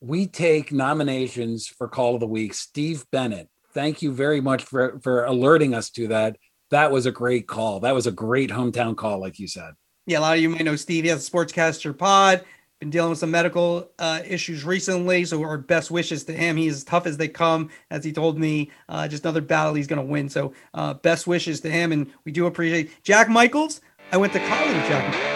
We take nominations for Call of the Week. Steve Bennett, thank you very much for, for alerting us to that. That was a great call. That was a great hometown call, like you said. Yeah, a lot of you might know Steve. He has a Sportscaster pod. Been dealing with some medical uh, issues recently, so our best wishes to him. He's as tough as they come, as he told me. Uh, just another battle he's going to win. So, uh, best wishes to him, and we do appreciate Jack Michaels. I went to college with Jack.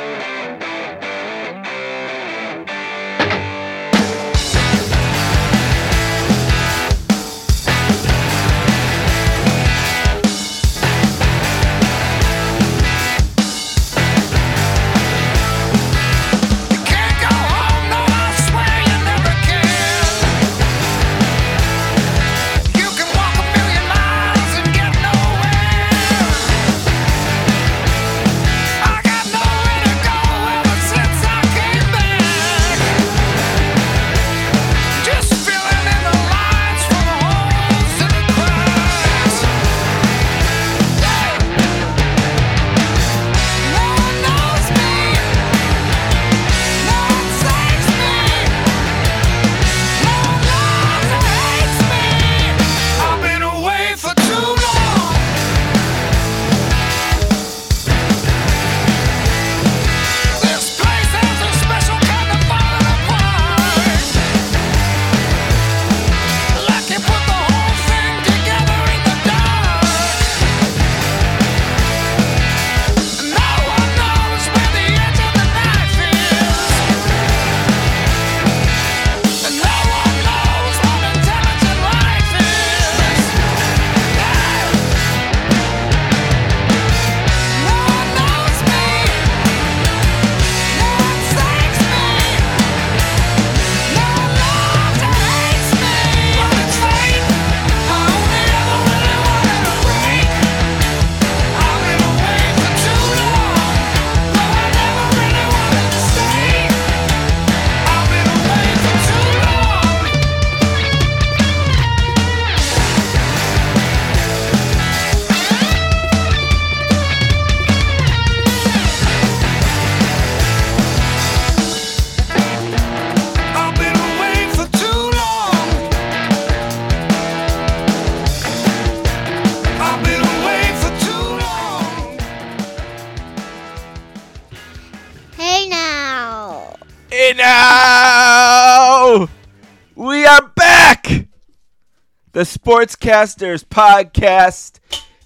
Sportscasters podcast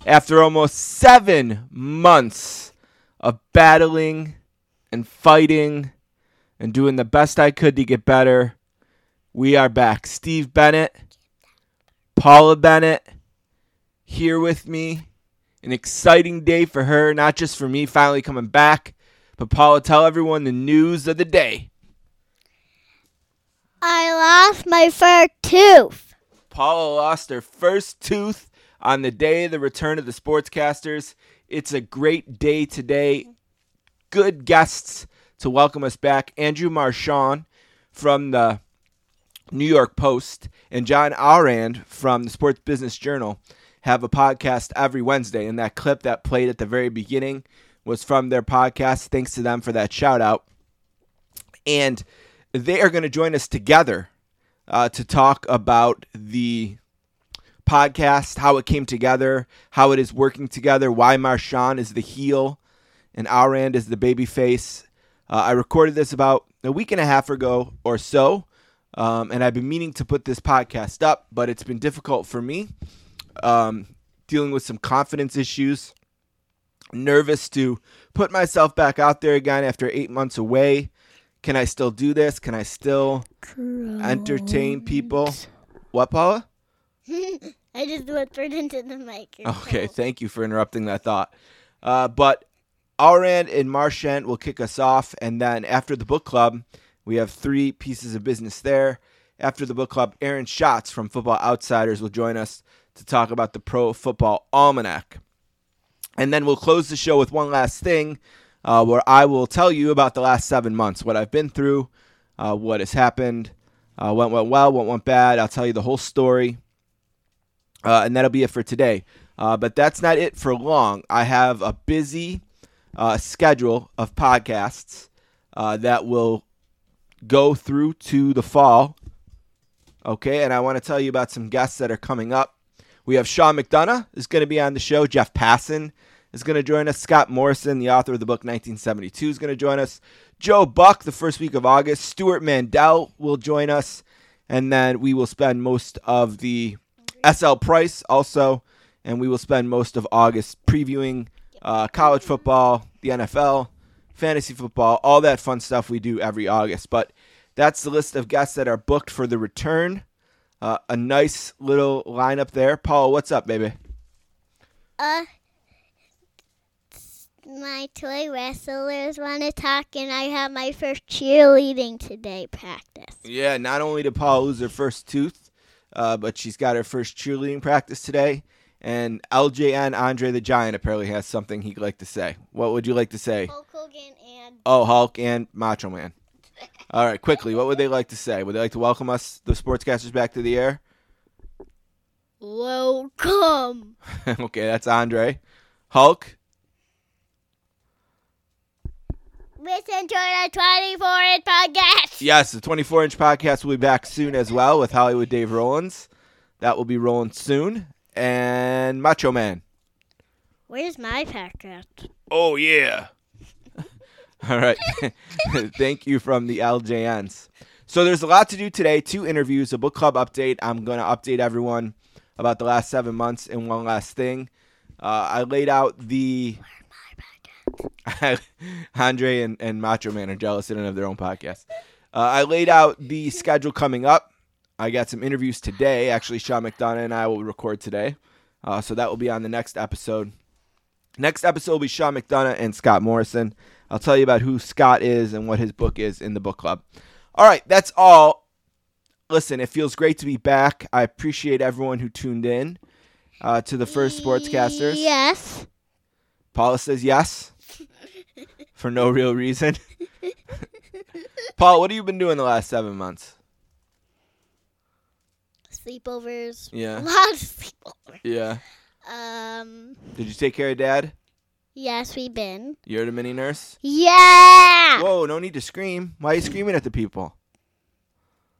after almost seven months of battling and fighting and doing the best I could to get better. We are back. Steve Bennett, Paula Bennett, here with me. An exciting day for her, not just for me finally coming back, but Paula, tell everyone the news of the day. I lost my fur tooth. Paula lost her first tooth on the day of the return of the sportscasters. It's a great day today. Good guests to welcome us back. Andrew Marchand from the New York Post and John Ourand from the Sports Business Journal have a podcast every Wednesday. And that clip that played at the very beginning was from their podcast. Thanks to them for that shout out. And they are going to join us together uh, to talk about the podcast, how it came together, how it is working together, why Marchand is the heel and Ourand is the baby face. Uh, I recorded this about a week and a half ago or so, um, and I've been meaning to put this podcast up, but it's been difficult for me, um, dealing with some confidence issues. Nervous to put myself back out there again after eight months away. Can I still do this? Can I still entertain people? What, Paula? I just went whispered into the mic. Okay, thank you for interrupting that thought. Uh, but Ourand and Marchand will kick us off, and then after the book club, we have three pieces of business there. After the book club, Aaron Schatz from Football Outsiders will join us to talk about the Pro Football Almanac. And then we'll close the show with one last thing uh, where I will tell you about the last seven months, what I've been through, uh, what has happened, uh, what went well, what went bad. I'll tell you the whole story. Uh, and that'll be it for today. Uh, but that's not it for long. I have a busy uh, schedule of podcasts that will go through to the fall. Okay, and I want to tell you about some guests that are coming up. We have Sean McDonough is going to be on the show. Jeff Passan is going to join us. Scott Morrison, the author of the book 1972, is going to join us. Joe Buck, the first week of August. Stewart Mandel will join us. And then we will spend most of the SL Price also. And we will spend most of August previewing uh, college football, the NFL, fantasy football, all that fun stuff we do every August. But that's the list of guests that are booked for the return. Uh, a nice little lineup there. Paul, what's up, baby? Uh, my toy wrestlers want to talk, and I have my first cheerleading today practice. Yeah, not only did Paul lose her first tooth, uh, but she's got her first cheerleading practice today. And LJN Andre the Giant apparently has something he'd like to say. What would you like to say? Hulk Hogan and Oh, Hulk and Macho Man. All right, quickly, what would they like to say? Would they like to welcome us, the sportscasters, back to the air? welcome. okay, that's Andre. Hulk. Listen to the 24 inch podcast. Yes, the 24 inch podcast will be back soon as well with Hollywood Dave Rollins. That will be rolling soon. And Macho Man. Where's my podcast? Oh, yeah. All right. Thank you from the LJNs. So there's a lot to do today. Two interviews, a book club update. I'm going to update everyone about the last seven months and one last thing. Uh, I laid out the. Andre and, and Macho Man are jealous they don't have their own podcast. Uh, I laid out the schedule coming up. I got some interviews today. Actually, Sean McDonough and I will record today. Uh, so that will be on the next episode. Next episode will be Sean McDonough and Scott Morrison. I'll tell you about who Scott is and what his book is in the book club. All right, that's all. Listen, it feels great to be back. I appreciate everyone who tuned in uh, to the first Sportscasters. Yes. Paula says yes for no real reason. Paul, what have you been doing the last seven months? Sleepovers. Yeah. A lot of sleepovers. Yeah. Um. Did you take care of dad? Yes, we've been. You're the mini nurse? Yeah. Whoa, no need to scream. Why are you screaming at the people?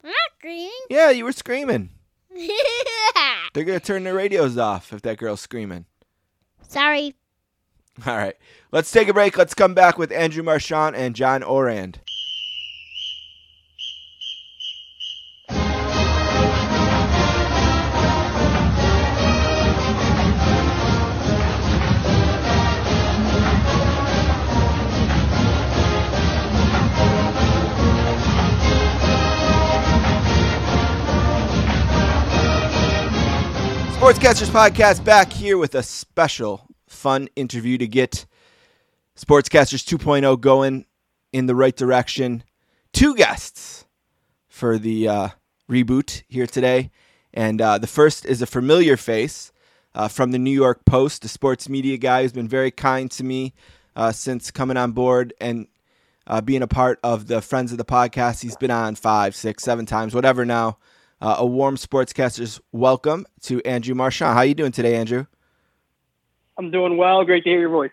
I'm not screaming. Yeah, you were screaming. They're to turn their radios off if that girl's screaming. Sorry. All right. Let's take a break. Let's come back with Andrew Marchand and John Ourand. Sportscasters Podcast back here with a special fun interview to get Sportscasters 2.0 going in the right direction. Two guests for the uh, reboot here today. And uh, the first is a familiar face uh, from the New York Post, a sports media guy who's been very kind to me uh, since coming on board and uh, being a part of the Friends of the Podcast. He's been on five, six, seven times, whatever now. Uh, a warm sportscaster's welcome to Andrew Marchand. How you doing today, Andrew? I'm doing well. Great to hear your voice.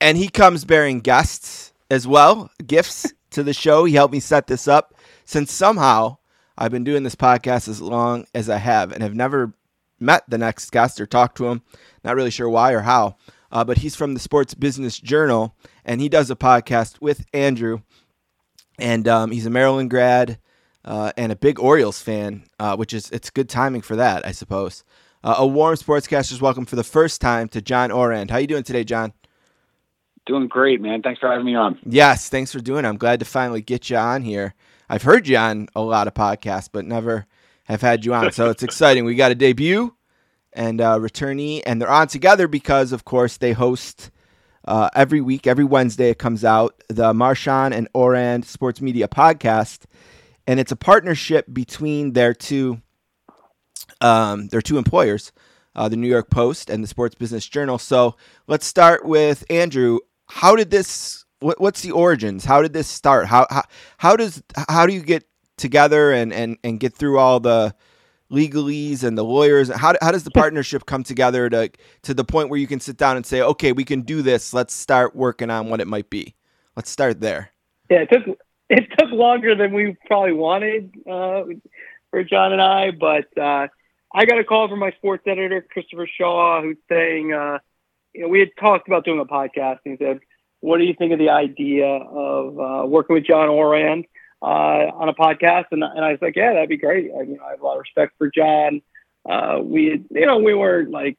and he comes bearing guests as well, gifts to the show. He helped me set this up since somehow I've been doing this podcast as long as I have and have never met the next guest or talked to him. Not really sure why or how, uh, but he's from the Sports Business Journal and he does a podcast with Andrew. And um, he's a Maryland grad uh, and a big Orioles fan, uh, which is it's good timing for that, I suppose. Uh, a warm sportscaster's welcome for the first time to John Ourand. How you doing today, John? Doing great, man. Thanks for having me on. Yes, thanks for doing it. I'm glad to finally get you on here. I've heard you on a lot of podcasts, but never have had you on. So it's exciting. We got a debut and a returnee, and they're on together because, of course, they host uh, every week, every Wednesday it comes out, the Marchand and Ourand Sports Media Podcast. And it's a partnership between their two um, their two employers, uh, the New York Post and the Sports Business Journal. So let's start with Andrew. How did this? What, what's the origins? How did this start? How how how does how do you get together and and and get through all the legalese and the lawyers? How how does the partnership come together to to the point where you can sit down and say, okay, we can do this. Let's start working on what it might be. Let's start there. Yeah, it took it took longer than we probably wanted uh, for John and I, but uh, I got a call from my sports editor, Christopher Shaw, who's saying, uh, you know, we had talked about doing a podcast, and he said, "What do you think of the idea of uh, working with John Ourand uh, on a podcast?" And, and I was like, "Yeah, that'd be great. I, you know, I have a lot of respect for John. Uh, we, you know, we weren't like,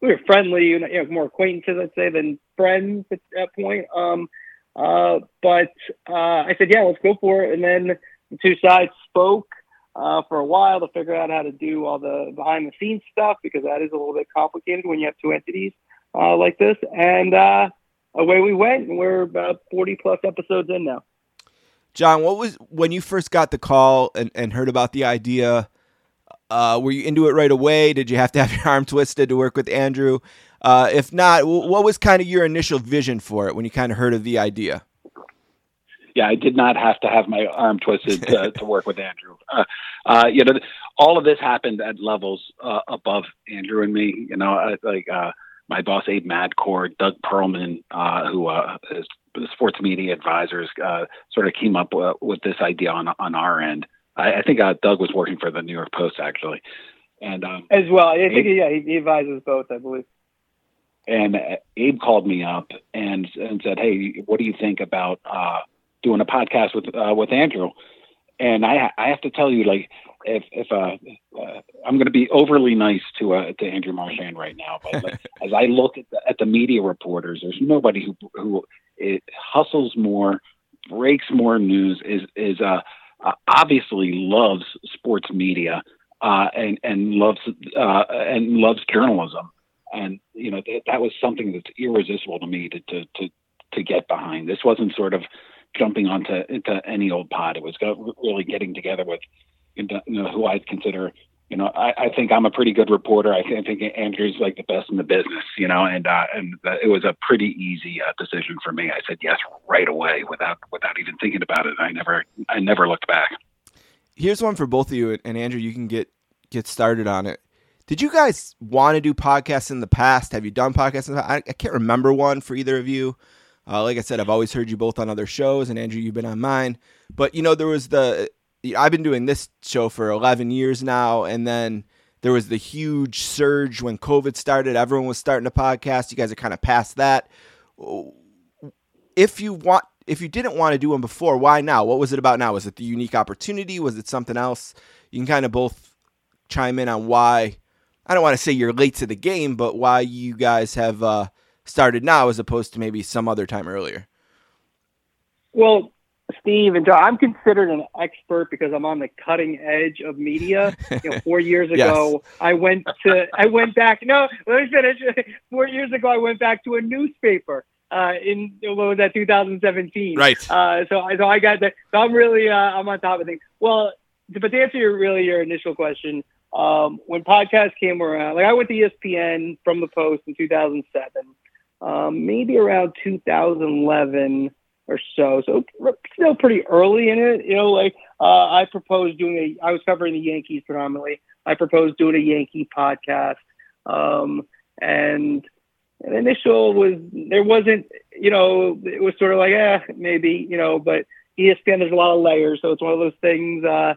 we were friendly, you know, more acquaintances, I'd say, than friends at that point." Um, uh, but uh, I said, yeah, let's go for it. And then the two sides spoke uh, for a while to figure out how to do all the behind the scenes stuff because that is a little bit complicated when you have two entities uh, like this. And uh, away we went. And we're about 40 plus episodes in now. John, what was when you first got the call and, and heard about the idea? Uh, were you into it right away? Did you have to have your arm twisted to work with Andrew? Uh, if not, what was kind of your initial vision for it when you kind of heard of the idea? Yeah, I did not have to have my arm twisted to, to work with Andrew. Uh, uh, you know, all of this happened at levels uh, above Andrew and me. You know, like uh, my boss Abe Madkour, Doug Perlman, uh, the sports media advisors, sort of came up with this idea on on our end. I, I think Doug was working for the New York Post actually, and um, as well. I think Abe, yeah, he advises both, I believe and Abe called me up and and said, "Hey, what do you think about uh, doing a podcast with uh, with Andrew?" And I I have to tell you, like, if if uh, uh I'm going to be overly nice to uh, to Andrew Marchand right now, but like, as I look at the, at the media reporters, there's nobody who who hustles more, breaks more news, is is uh, uh obviously loves sports media. Uh, and and loves uh, and loves journalism, and you know that, that was something that's irresistible to me to, to to to get behind. This wasn't sort of jumping onto into any old pod. It was really getting together with you know who I'd consider. You know, I, I think I'm a pretty good reporter. I think, I think Andrew's like the best in the business. You know, and uh, and it was a pretty easy uh, decision for me. I said yes right away without without even thinking about it. I never I never looked back. Here's one for both of you, and Andrew, you can get get started on it. Did you guys want to do podcasts in the past? Have you done podcasts? I, I can't remember one for either of you. Uh, like I said, I've always heard you both on other shows, and Andrew, you've been on mine. But you know, there was the I've been doing this show for 11 years now, and then there was the huge surge when COVID started. Everyone was starting a podcast. You guys are kind of past that. If you want, if you didn't want to do them before, why now? What was it about now? Was it the unique opportunity? Was it something else? You can kind of both chime in on why I don't want to say you're late to the game, but why you guys have uh, started now as opposed to maybe some other time earlier. Well, Steve and John, I'm considered an expert because I'm on the cutting edge of media. You know, four years ago, yes. I went to, I went back. No, let me finish. Four years ago, I went back to a newspaper uh, in what was that 2017? Right. Uh, so, so I got that. So I'm really, uh, I'm on top of things. Well, but to answer your really your initial question, um, when podcasts came around, like I went to ESPN from the Post in 2007, um, maybe around 2011 or so. So still pretty early in it. You know, like uh, I proposed doing a. I was covering the Yankees predominantly. I proposed doing a Yankee podcast, um, and the initial was there wasn't. You know, it was sort of like, eh, maybe. You know, but ESPN there's a lot of layers, so it's one of those things. Uh,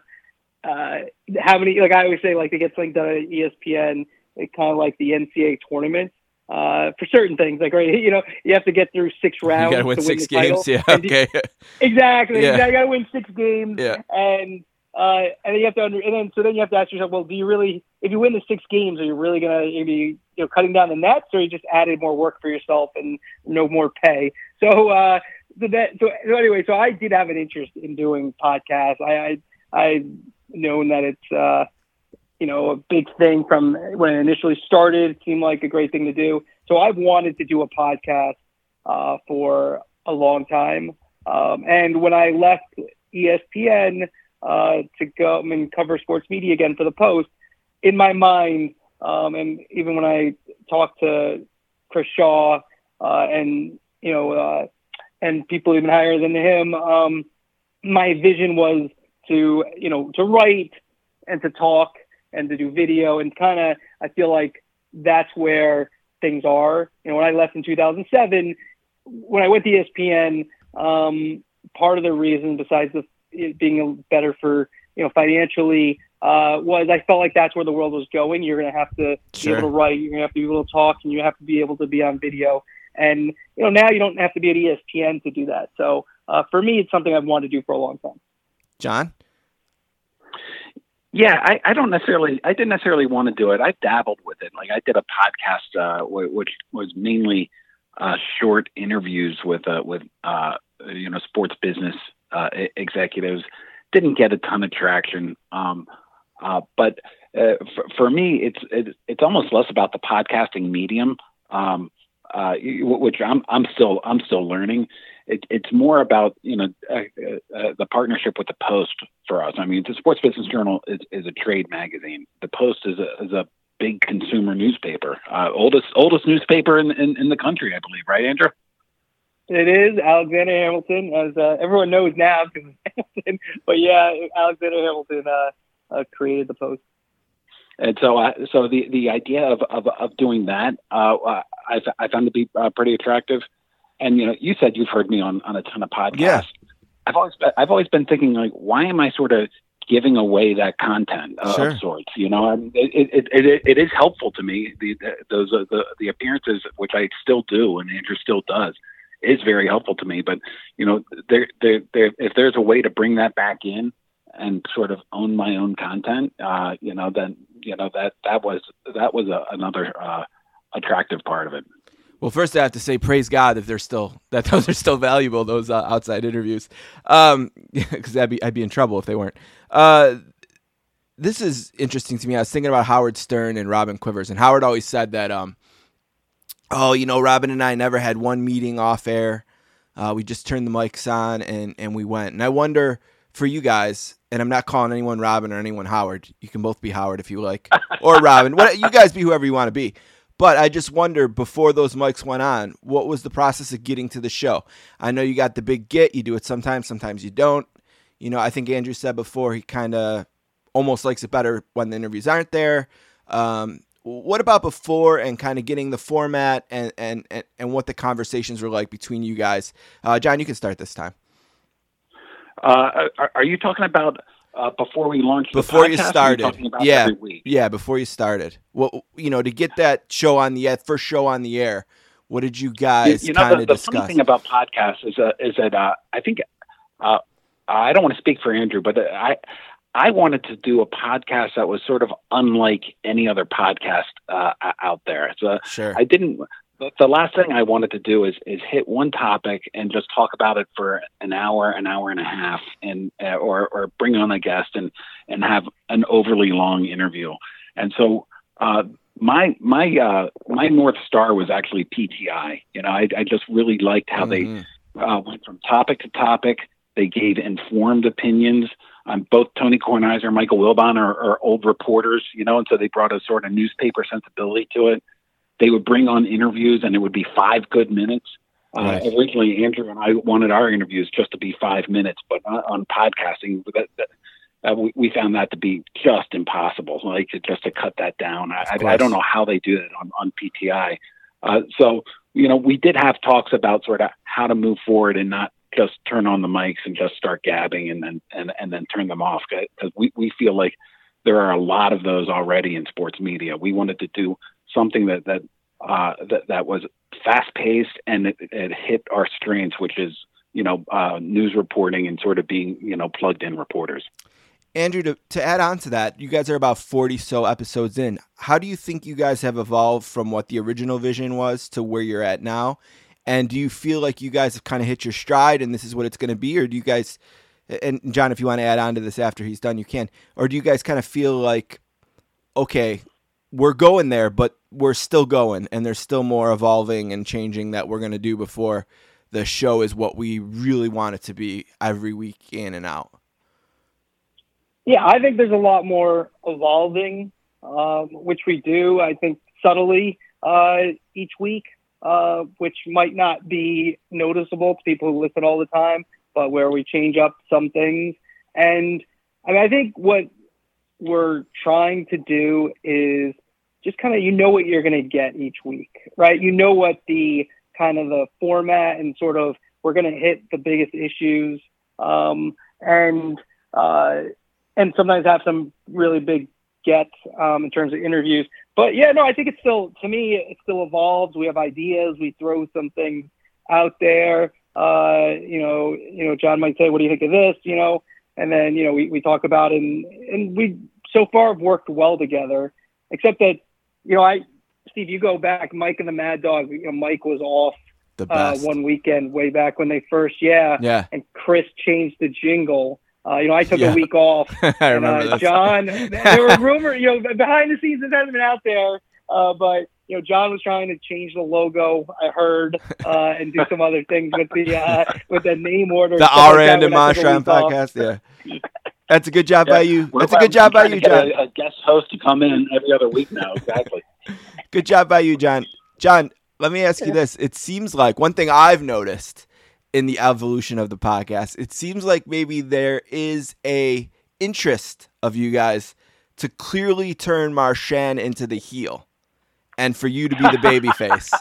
uh, how many like I always say like to get something done at ESPN, it kind of like the NCAA tournament. Uh, for certain things, like right, you know, you have to get through six rounds. You got to win six games, title. yeah. okay. exactly. Yeah. You got to win six games. Yeah. And uh, and then you have to under, and then so then you have to ask yourself, well, do you really, if you win the six games, are you really gonna be you know cutting down the nets, or you just added more work for yourself and no more pay? So uh, so that so, so anyway, so I did have an interest in doing podcasts. I I, I known that it's uh, you know a big thing from when it initially started. It seemed like a great thing to do. So I've wanted to do a podcast uh, for a long time. Um, and when I left ESPN uh, to go and cover sports media again for the Post, in my mind, um, and even when I talked to Chris Shaw uh, and you know uh, and people even higher than him, um, my vision was to you know to write and to talk and to do video and kind of I feel like that's where things are. You know, when I left in 2007, when I went to ESPN, um, part of the reason, besides the, it being better for you know financially, uh, was I felt like that's where the world was going. You're going to have to Sure. be able to write, you're going to have to be able to talk, and you have to be able to be on video. And you know now you don't have to be at ESPN to do that. So uh, for me, it's something I've wanted to do for a long time. John? Yeah, I, I don't necessarily. I didn't necessarily want to do it. I dabbled with it. Like I did a podcast, uh, which was mainly uh, short interviews with uh, with uh, you know sports business uh, executives. Didn't get a ton of traction, um, uh, but uh, for, for me, it's, it's it's almost less about the podcasting medium, um, uh, which I'm I'm still I'm still learning. It, it's more about you know uh, uh, the partnership with the Post for us. I mean, the Sports Business Journal is, is a trade magazine. The Post is a is a big consumer newspaper, uh, oldest oldest newspaper in, in in the country, I believe. Right, Andrew? It is Alexander Hamilton, as uh, everyone knows now, because Hamilton. But yeah, Alexander Hamilton uh, uh, created the post. And so, uh, so the the idea of of, of doing that, uh, I, I found to be uh, pretty attractive. And you know, you said you've heard me on on a ton of podcasts. Yeah. I've always been, I've always been thinking like, why am I sort of giving away that content uh, Sure. of sorts? You know, I mean, it, it, it, it, is helpful to me. The, the those uh, the the appearances, which I still do, and Andrew still does, is very helpful to me. But you know, there there there if there's a way to bring that back in and sort of own my own content, uh, you know, then you know that that was that was a, another uh, attractive part of it. Well, first I have to say, praise God if they're still that those are still valuable. Those uh, outside interviews, um, because I'd be I'd be in trouble if they weren't. Uh, this is interesting to me. I was thinking about Howard Stern and Robin Quivers, and Howard always said that, um, oh, you know, Robin and I never had one meeting off air. Uh, we just turned the mics on and and we went. And I wonder for you guys, and I'm not calling anyone Robin or anyone Howard. You can both be Howard if you like, or Robin. What you guys be whoever you want to be. But I just wonder before those mics went on, what was the process of getting to the show? I know you got the big get, you do it sometimes, sometimes you don't. You know, I think Andrew said before he kind of almost likes it better when the interviews aren't there. Um, what about before and kind of getting the format and, and, and, and what the conversations were like between you guys? Uh, John, you can start this time. Uh, are, are you talking about uh, before we launched? Before you podcast, are started. talking about Yeah. every week? Yeah, before you started. Well, you know, to get that show on the air, first show on the air, what did you guys you know, the, the discuss? funny thing about podcasts is, uh, is that uh, I think uh, I don't want to speak for Andrew, but I I wanted to do a podcast that was sort of unlike any other podcast uh, out there. So sure. I didn't. The last thing I wanted to do is is hit one topic and just talk about it for an hour, an hour and a half, and uh, or or bring on a guest and and have an overly long interview. And so uh, my my uh, my north star was actually PTI. You know, I, I just really liked how they Mhm. uh, went from topic to topic. They gave informed opinions. Um, both Tony Kornheiser and Michael Wilbon are, are old reporters, you know, and so they brought a sort of newspaper sensibility to it. They would bring on interviews, and it would be five good minutes. Uh, Originally, Andrew and I wanted our interviews just to be five minutes, but on podcasting, that, that, uh, we, we found that to be just impossible. Like just to cut that down. I, I. I don't know how they do that on, on PTI. Uh, so you know, we did have talks about sort of how to move forward and not just turn on the mics and just start gabbing and then and, and then turn them off because we, we feel like there are a lot of those already in sports media. We wanted to do something that that uh, that, that was fast paced and it, it hit our strengths, which is you know uh, news reporting and sort of being you know plugged in reporters. Andrew, to, to add on to that, you guys are about 40 so episodes in. How do you think you guys have evolved from what the original vision was to where you're at now? And do you feel like you guys have kind of hit your stride and this is what it's going to be? Or do you guys, and John, if you want to add on to this after he's done, you can. Or do you guys kind of feel like, okay, we're going there, but we're still going and there's still more evolving and changing that we're going to do before the show is what we really want it to be every week in and out? Yeah, I think there's a lot more evolving, um, which we do. I think subtly uh, each week, uh, which might not be noticeable to people who listen all the time, but where we change up some things. And I mean, I think what we're trying to do is just kind of you know what you're going to get each week, right? You know what the kind of the format and sort of we're going to hit the biggest issues, um, and uh, and sometimes have some really big gets um, in terms of interviews. But yeah, no, I think it's still to me it still evolves. We have ideas. We throw some things out there. Uh, you know, you know, John might say, "What do you think of this?" You know, and then you know we, we talk about and and we so far have worked well together. Except that you know I Steve, you go back, Mike and the Mad Dog. You know, Mike was off The uh, one weekend way back when they first, yeah, yeah. and Chris changed the jingle. Uh, you know, I took Yeah. a week off. I and, remember uh, that. John, there were rumors, you know, behind the scenes, this hasn't been out there, uh, but you know, John was trying to change the logo. I heard, uh, and do some other things with the uh, with the name order. the stuff like that Rand and when I took a Marchand week off. podcast. Yeah. That's a good job Yeah. by you. What That's a good job by you, to get John. A, a guest host to come in every other week now. Exactly. Good job by you, John. John, let me ask you this. It seems like one thing I've noticed in the evolution of the podcast, it seems like maybe there is a interest of you guys to clearly turn Marchand into the heel and for you to be the baby face.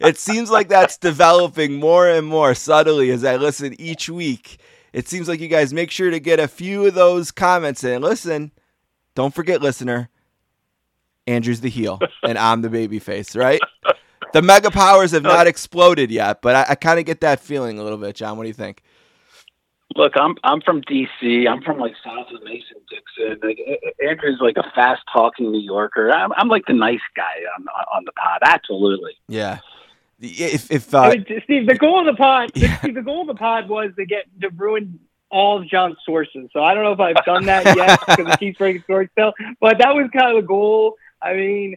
It seems like that's developing more and more subtly as I listen each week. It seems like you guys make sure to get a few of those comments in. Listen, don't forget, listener, Andrew's the heel and I'm the baby face, right? The mega powers have not exploded yet, but I, I kind of get that feeling a little bit. John, what do you think? Look, I'm I'm from DC. I'm from like south of Mason Dixon. Like, A- Andrew's like a fast talking New Yorker. I'm I'm like the nice guy on on the pod. Absolutely. Yeah. If if I uh, mean, Steve, the goal of the pod, Yeah. Steve, the goal of the pod was to get to ruin all of John's sources. So I don't know if I've done that yet because it keeps breaking stories still, but that was kind of the goal. I mean,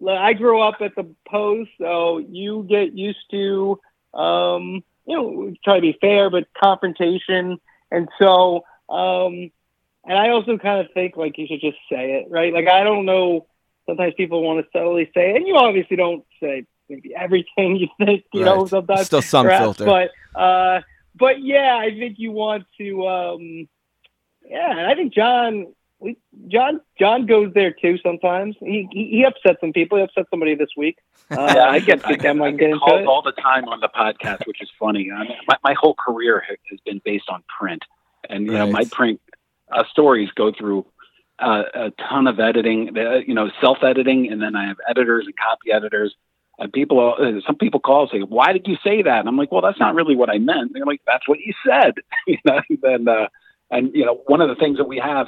look, I grew up at the Post, so you get used to, um, you know, try to be fair, but confrontation, and so, um, and I also kind of think like you should just say it, right? Like I don't know. Sometimes people want to subtly say, it, and you obviously don't say maybe everything you think, you know. Right. Sometimes still some perhaps, filter. But uh, but yeah, I think you want to. Um, yeah, and I think John, we, John, John goes there too. Sometimes he he, he upset some people. He upset somebody this week. Uh, Yeah, I get, I think get, I I get get called it. all the time on the podcast, which is funny. I mean, my, my whole career has been based on print, and you know, my print uh, stories go through uh, a ton of editing. uh, You know, self editing, and then I have editors and copy editors. And people, uh, some people call and say, "Why did you say that?" And I'm like, "Well, that's not really what I meant." They're like, "That's what you said," you know. And uh, and you know, one of the things that we have,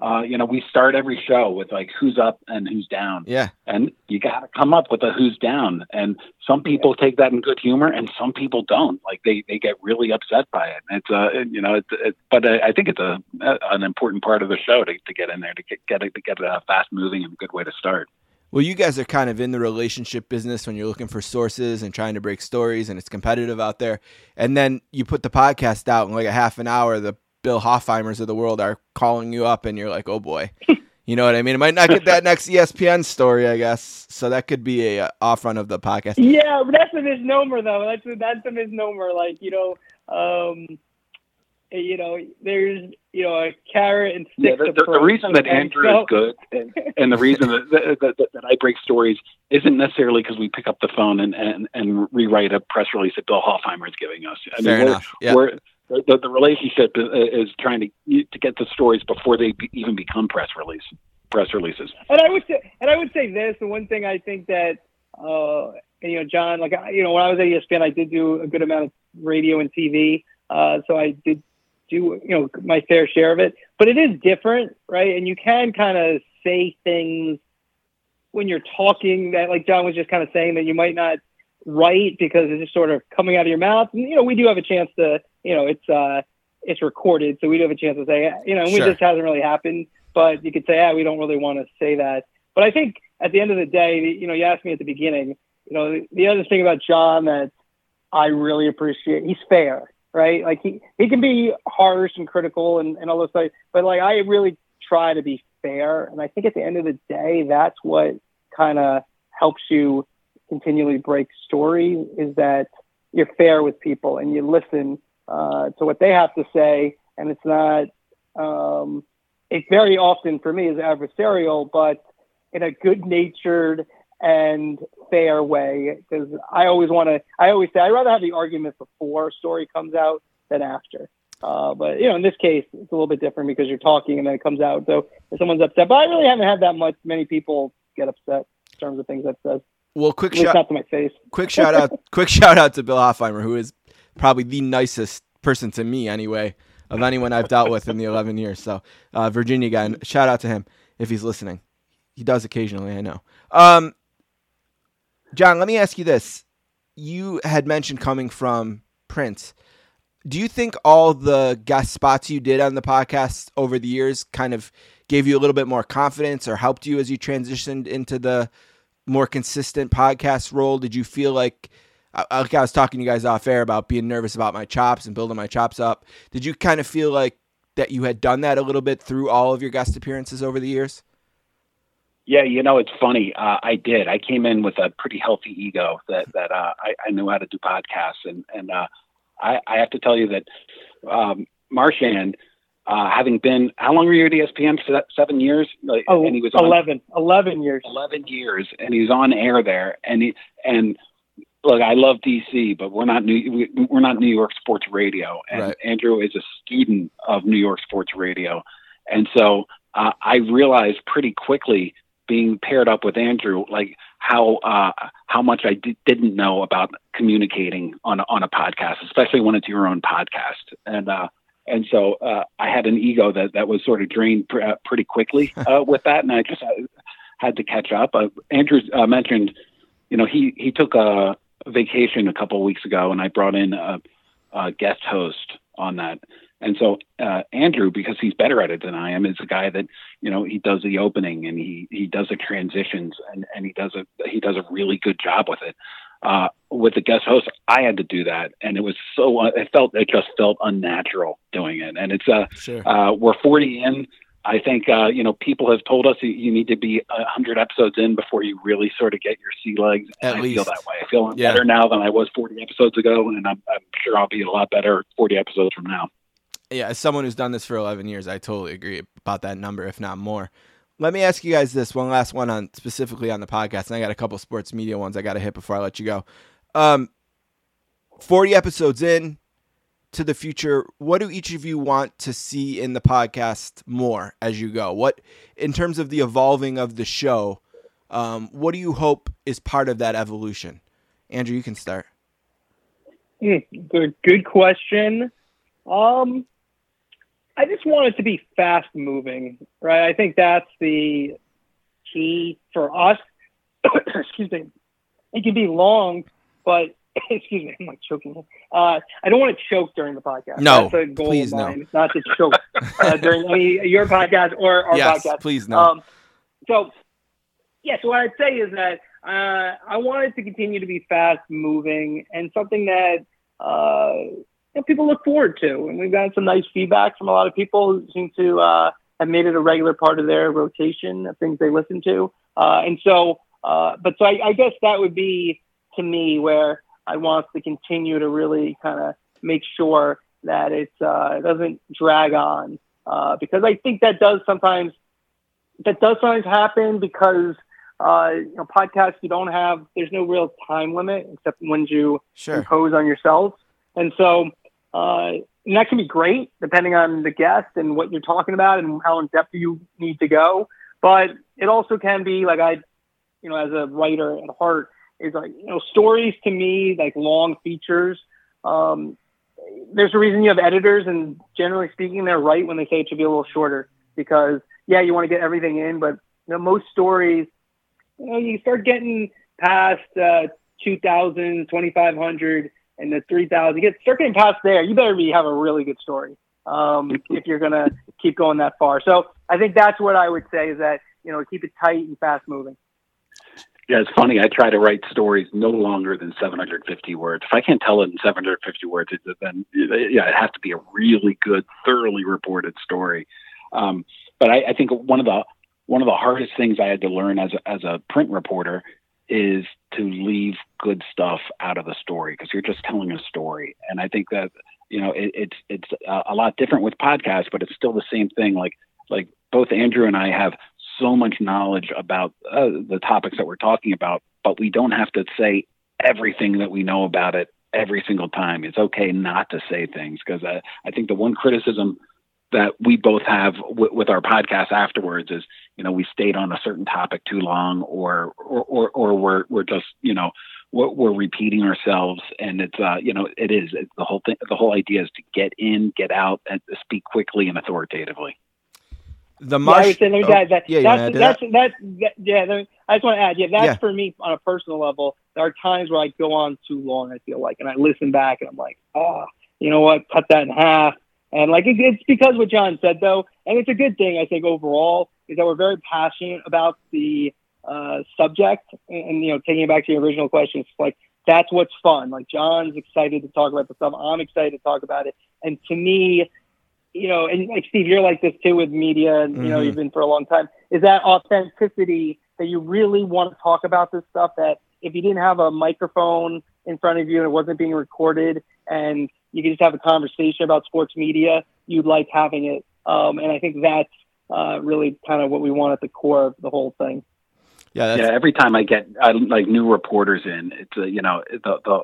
uh, you know, we start every show with like who's up and who's down. Yeah, and you got to come up with a who's down. And some people take that in good humor and some people don't. Like they they get really upset by it. And it's uh you know it's it, but I, I think it's a, a an important part of the show to, to get in there to get get it to get it uh, fast moving and a good way to start. Well, you guys are kind of in the relationship business when you're looking for sources and trying to break stories, and it's competitive out there. And then you put the podcast out in like a half an hour. The Bill Hofheimers of the world are calling you up, and you're like, "Oh boy," you know what I mean? It might not get that next ESPN story, I guess. So that could be a, uh off run of the podcast. Yeah, but that's a misnomer though. That's a, that's a misnomer. Like you know, um, you know, there's you know a carrot and yeah stick the, the, the reason that andrew so- is good and, and the reason that, that, that, that i break stories isn't necessarily because we pick up the phone and, and, and rewrite a press release that bill hofheimer is giving us I Fair mean, we're- enough. Yeah. We're, the, the relationship is, trying to to get the stories before they even become press release press releases. And I would say, and I would say this. The one thing I think that, uh, you know, John, like, you know, when I was at ESPN, I did do a good amount of radio and TV. Uh, so I did do, you know, my fair share of it. But it is different, right? And you can kind of say things when you're talking that, like John was just kind of saying, that you might not write because it's just sort of coming out of your mouth. And, you know, we do have a chance to, you know, it's uh, it's recorded, so we do have a chance to say, you know, and we just hasn't really happened. But you could say, ah, we don't really want to say that. But I think at the end of the day, you know, you asked me at the beginning, you know, the, the other thing about John that I really appreciate, he's fair, right? Like he, he can be harsh and critical and, and all those things, but like I really try to be fair. And I think at the end of the day, that's what kind of helps you continually break stories is that you're fair with people and you listen uh, to what they have to say. And it's not, um, it very often for me is adversarial, but in a good natured and fair way because I always want to. I always say I'd rather have the argument before a story comes out than after. Uh, but you know, in this case, it's a little bit different because you're talking and then it comes out. So if someone's upset, but I really haven't had that much. Many people get upset in terms of things that says. Well, quick shout, not to my face. quick shout out, quick shout out to Bill Hofheimer, who is probably the nicest person to me, anyway, of anyone I've dealt with in the 11 years. So, uh, Virginia guy, shout out to him if he's listening. He does occasionally, I know. Um, John, let me ask you this: You had mentioned coming from Prince. Do you think all the guest spots you did on the podcast over the years kind of gave you a little bit more confidence or helped you as you transitioned into the more consistent podcast role? Did you feel like, I- like I was talking to you guys off air about being nervous about my chops and building my chops up? Did you kind of feel like that you had done that a little bit through all of your guest appearances over the years? Yeah, you know, it's funny. Uh, I did. I came in with a pretty healthy ego that that uh, I, I knew how to do podcasts, and and uh, I, I have to tell you that um, Marchand, uh, having been how long were you at ESPN? Se- Seven years. Oh, and he was on 11, 11 years. 11 years and he's on air there and he and look i love dc but we're not new we, we're not new york sports radio and Right. andrew is a student of new york sports radio and so uh, i realized pretty quickly being paired up with andrew like how uh, how much i didn't know about communicating on a, on a podcast especially when it's your own podcast and uh and so uh, I had an ego that, that was sort of drained pr- uh, pretty quickly uh, with that, and I just uh, had to catch up. Uh, Andrew uh, mentioned, you know, he he took a vacation a couple of weeks ago, and I brought in a, a guest host on that. And so uh, Andrew, because he's better at it than I am, is a guy that you know he does the opening and he he does the transitions and and he does a he does a really good job with it. Uh, with the guest host, I had to do that, and it was so it felt it just felt unnatural doing it. And it's uh Sure. uh, we're 40 in. I think uh, you know people have told us you need to be 100 episodes in before you really sort of get your sea legs. At I least. feel that way. I feel Yeah. better now than I was 40 episodes ago, and I'm, I'm sure I'll be a lot better 40 episodes from now. yeah, as someone who's done this for 11 years, I totally agree about that number, if not more. Let me ask you guys this one last one on specifically on the podcast, and I got a couple sports media ones I got to hit before I let you go. Um, 40 episodes in to the future, what do each of you want to see in the podcast more as you go? What, in terms of the evolving of the show, um, what do you hope is part of that evolution? Andrew, you can start. Hmm, good, good question. Um, I just want it to be fast moving, right? I think that's the key for us. excuse me. It can be long, but excuse me, I'm like choking. Uh, I don't want to choke during the podcast. No, that's a goal please of no. not to choke uh, during any your podcast or our yes, podcast. please no. Um, so, yeah, so what I'd say is that uh, I wanted to continue to be fast moving and something that uh, you know, people look forward to. And we've gotten some nice feedback from a lot of people who seem to uh, have made it a regular part of their rotation of things they listen to. Uh, and so, uh, but so I, I guess that would be to me where I want us to continue to really kind of make sure that it's, uh, it doesn't drag on. Uh, because I think that does sometimes that does sometimes happen because uh, you know podcasts you don't have there's no real time limit except when you sure. impose on yourself, and so uh, and that can be great depending on the guest and what you're talking about and how in depth you need to go. But it also can be like I, you know, as a writer at heart, is like you know stories to me like long features. Um, there's a reason you have editors, and generally speaking, they're right when they say it should be a little shorter because yeah, you want to get everything in, but you know, most stories, you know, you start getting past uh, 2,000, 2,500, and the 3,000. You get start getting past there. You better be have a really good story um, if you're gonna keep going that far. So I think that's what I would say is that you know keep it tight and fast moving. Yeah, it's funny. I try to write stories no longer than 750 words. If I can't tell it in 750 words, it, then yeah, it has to be a really good, thoroughly reported story. Um, but I, I think one of the one of the hardest things I had to learn as a, as a print reporter is to leave good stuff out of the story because you're just telling a story. And I think that you know it, it's it's a, lot different with podcasts, but it's still the same thing. Like like both Andrew and I have so much knowledge about uh, the topics that we're talking about, but we don't have to say everything that we know about it every single time. It's okay not to say things because I, I think the one criticism that we both have w- with our podcast afterwards is, you know, we stayed on a certain topic too long, or or or, or we're we're just you know we're, we're repeating ourselves, and it's uh you know it is it's the whole thing. The whole idea is to get in, get out, and speak quickly and authoritatively. The Yeah, I Marsh. let me oh, add that. yeah, that's, that's, that? that's, that, yeah, I just want to add, yeah, that's Yeah. for me on a personal level. There are times where I go on too long, I feel like, and I listen back and I'm like, oh, you know what, cut that in half. And like, it, it's because what John said though, and it's a good thing, I think, overall, is that we're very passionate about the uh, subject. And, and, you know, taking it back to your original question, it's like, that's what's fun. Like, John's excited to talk about the stuff. I'm excited to talk about it. And to me, you know, and like Steve, you're like this too with media, and you know, Mhm. you've been for a long time. Is that authenticity that you really want to talk about this stuff? That if you didn't have a microphone in front of you and it wasn't being recorded, and you could just have a conversation about sports media, you'd like having it. Um, and I think that's uh, really kind of what we want at the core of the whole thing. Yeah, that's, yeah, every time I get I, like new reporters in, it's a, you know the the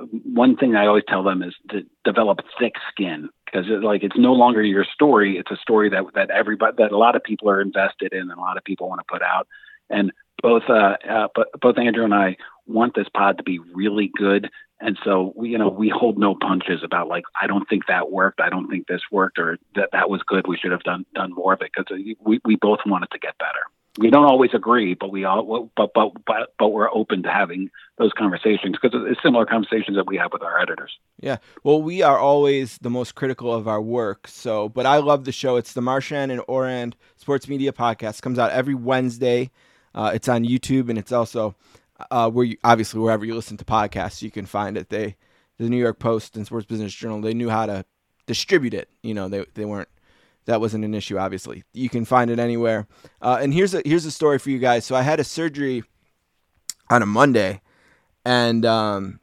one thing I always tell them is to develop thick skin because it, like it's no longer your story; it's a story that that everybody that a lot of people are invested in and a lot of people want to put out. And both uh, uh both Andrew and I want this pod to be really good, and so we, you know we hold no punches about like I don't think that worked, I don't think this worked, or that that was good. We should have done done more of it because we we both want it to get better we don't always agree, but we all but but but but we're open to having those conversations because it's similar conversations that we have with our editors. Yeah. Well, we are always the most critical of our work. So, but I love the show. It's the Marchand and Ourand Sports Media Podcast. Comes out every Wednesday. Uh, it's on YouTube and it's also uh, where you, obviously wherever you listen to podcasts, you can find it. They, the New York Post and Sports Business Journal, they knew how to distribute it. You know, they they weren't that wasn't an issue. Obviously, you can find it anywhere. Uh, and here's a here's a story for you guys. So I had a surgery on a Monday, and um,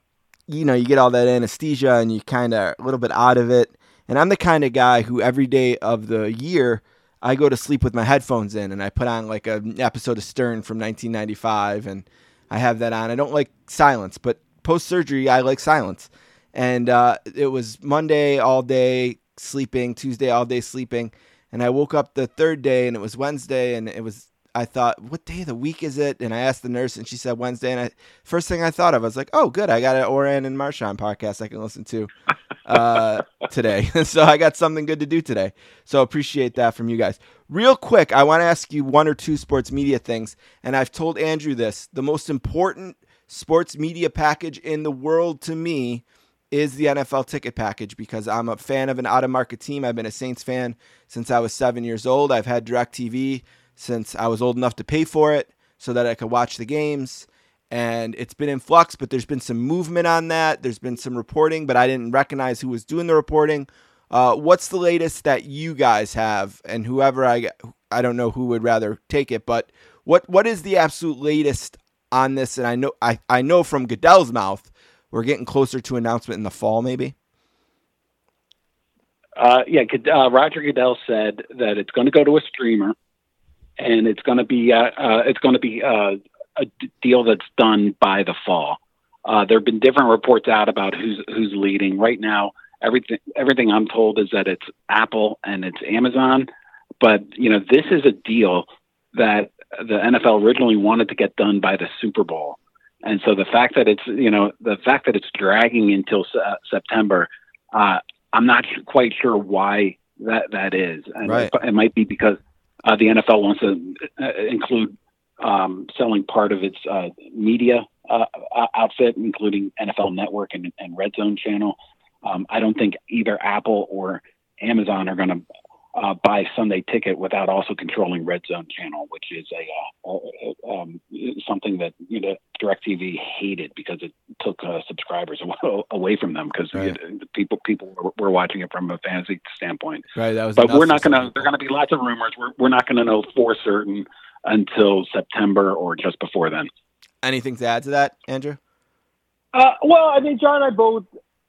you know, you get all that anesthesia and you kind of a little bit out of it. And I'm the kind of guy who every day of the year I go to sleep with my headphones in and I put on like an episode of Stern from 1995 and I have that on. I don't like silence, but post surgery I like silence. And uh, it was Monday all day sleeping, Tuesday all day sleeping, and I woke up the third day and it was Wednesday and it was I thought, what day of the week is it? And I asked the nurse, and she said Wednesday. And I first thing I thought of, I was like, oh, good, I got an Ourand and Marchand podcast I can listen to uh, today. so I got something good to do today. So appreciate that from you guys. Real quick, I want to ask you one or two sports media things, and I've told Andrew this: the most important sports media package in the world to me is the NFL ticket package because I'm a fan of an out of market team. I've been a Saints fan since I was seven years old. I've had DirecTV since I was old enough to pay for it so that I could watch the games. And it's been in flux, but there's been some movement on that. There's been some reporting, but I didn't recognize who was doing the reporting. Uh, what's the latest that you guys have? And whoever I, I don't know who would rather take it, but what what is the absolute latest on this? And I know I, I know from Goodell's mouth, we're getting closer to announcement in the fall, maybe. Uh, yeah, uh, Roger Goodell said that it's going to go to a streamer, and it's going to be uh, uh, it's going to be uh, a d- deal that's done by the fall. Uh, there have been different reports out about who's who's leading right now. Everything everything I'm told is that it's Apple and it's Amazon, but you know this is a deal that the NFL originally wanted to get done by the Super Bowl, and so the fact that it's you know the fact that it's dragging until uh, September, uh, I'm not quite sure why that that is. And Right. it, it might be because uh, the NFL wants to uh, include um, selling part of its uh, media uh, uh, outfit, including NFL Network and, and Red Zone channel. Um, I don't think either Apple or Amazon are going to uh, buy Sunday Ticket without also controlling Red Zone channel, which is a uh, uh, um, something that you know Directv hated because it took uh, subscribers away, away from them because Right. people people were, were watching it from a fantasy standpoint Right. That was. but we're not going to. There are going to be lots of rumors. We're we're not going to know for certain until September or just before then. Anything to add to that, Andrew? Uh, well, I mean, John and I both,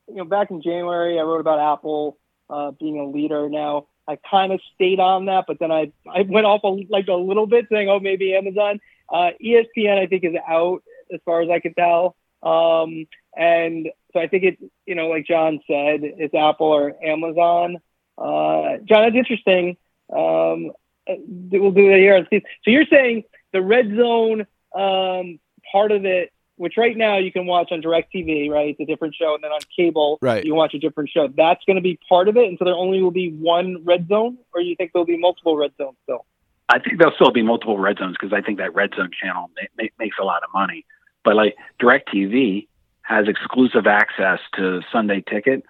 you know, back in January, I wrote about Apple uh, being a leader. Now, I kind of stayed on that, but then I I went off a, like a little bit, saying, "Oh, maybe Amazon." Uh, ESPN, I think, is out as far as I can tell, um, and so I think it, you know, like John said, it's Apple or Amazon. Uh, John, that's interesting. Um, we'll do that here. So you're saying the red zone um, part of it which right now you can watch on DirecTV, right? It's a different show, and then on cable, right. you watch a different show. That's going to be part of it, and so there only will be one red zone, or you think there'll be multiple red zones still? I think there'll still be multiple red zones because I think that red zone channel ma- makes a lot of money. But like DirecTV has exclusive access to Sunday Ticket,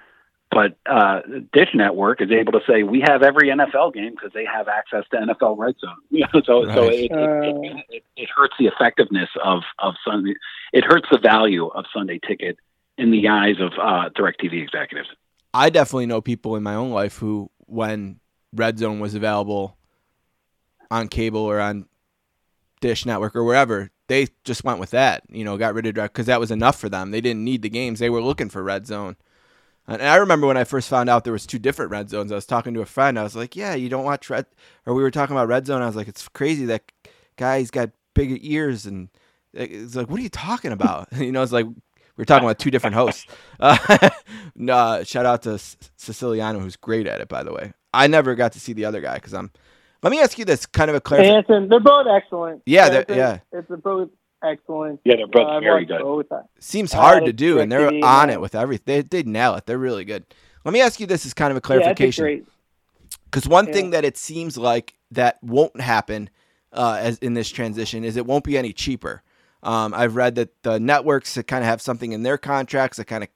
but uh, Dish Network is able to say we have every NFL game because they have access to NFL Red Zone. You know, so right. so it, it, it, it, hurts the effectiveness of of Sunday. It hurts the value of Sunday Ticket in the eyes of uh, Directv executives. I definitely know people in my own life who, when Red Zone was available on cable or on Dish Network or wherever, they just went with that. You know, got rid of direct because that was enough for them. They didn't need the games; they were looking for Red Zone. And I remember when I first found out there was two different red zones. I was talking to a friend. I was like, "Yeah, you don't watch red," or we were talking about red zone. I was like, "It's crazy that guy's got bigger ears." And it's like, "What are you talking about?" you know, it's like we are talking about two different hosts. Uh, no, shout out to Siciliano, who's great at it, by the way. I never got to see the other guy because I'm. Let me ask you this, kind of a clarification. They're both excellent. Yeah, yeah. It's a both excellent. Yeah, they're both uh, very good. Both. Seems hard to do, and they're on man. it with everything. They, they nail it. They're really good. Let me ask you this as kind of a clarification. Because one yeah. thing that it seems like that won't happen uh, as in this transition is it won't be any cheaper. Um, I've read that the networks that kind of have something in their contracts that kind of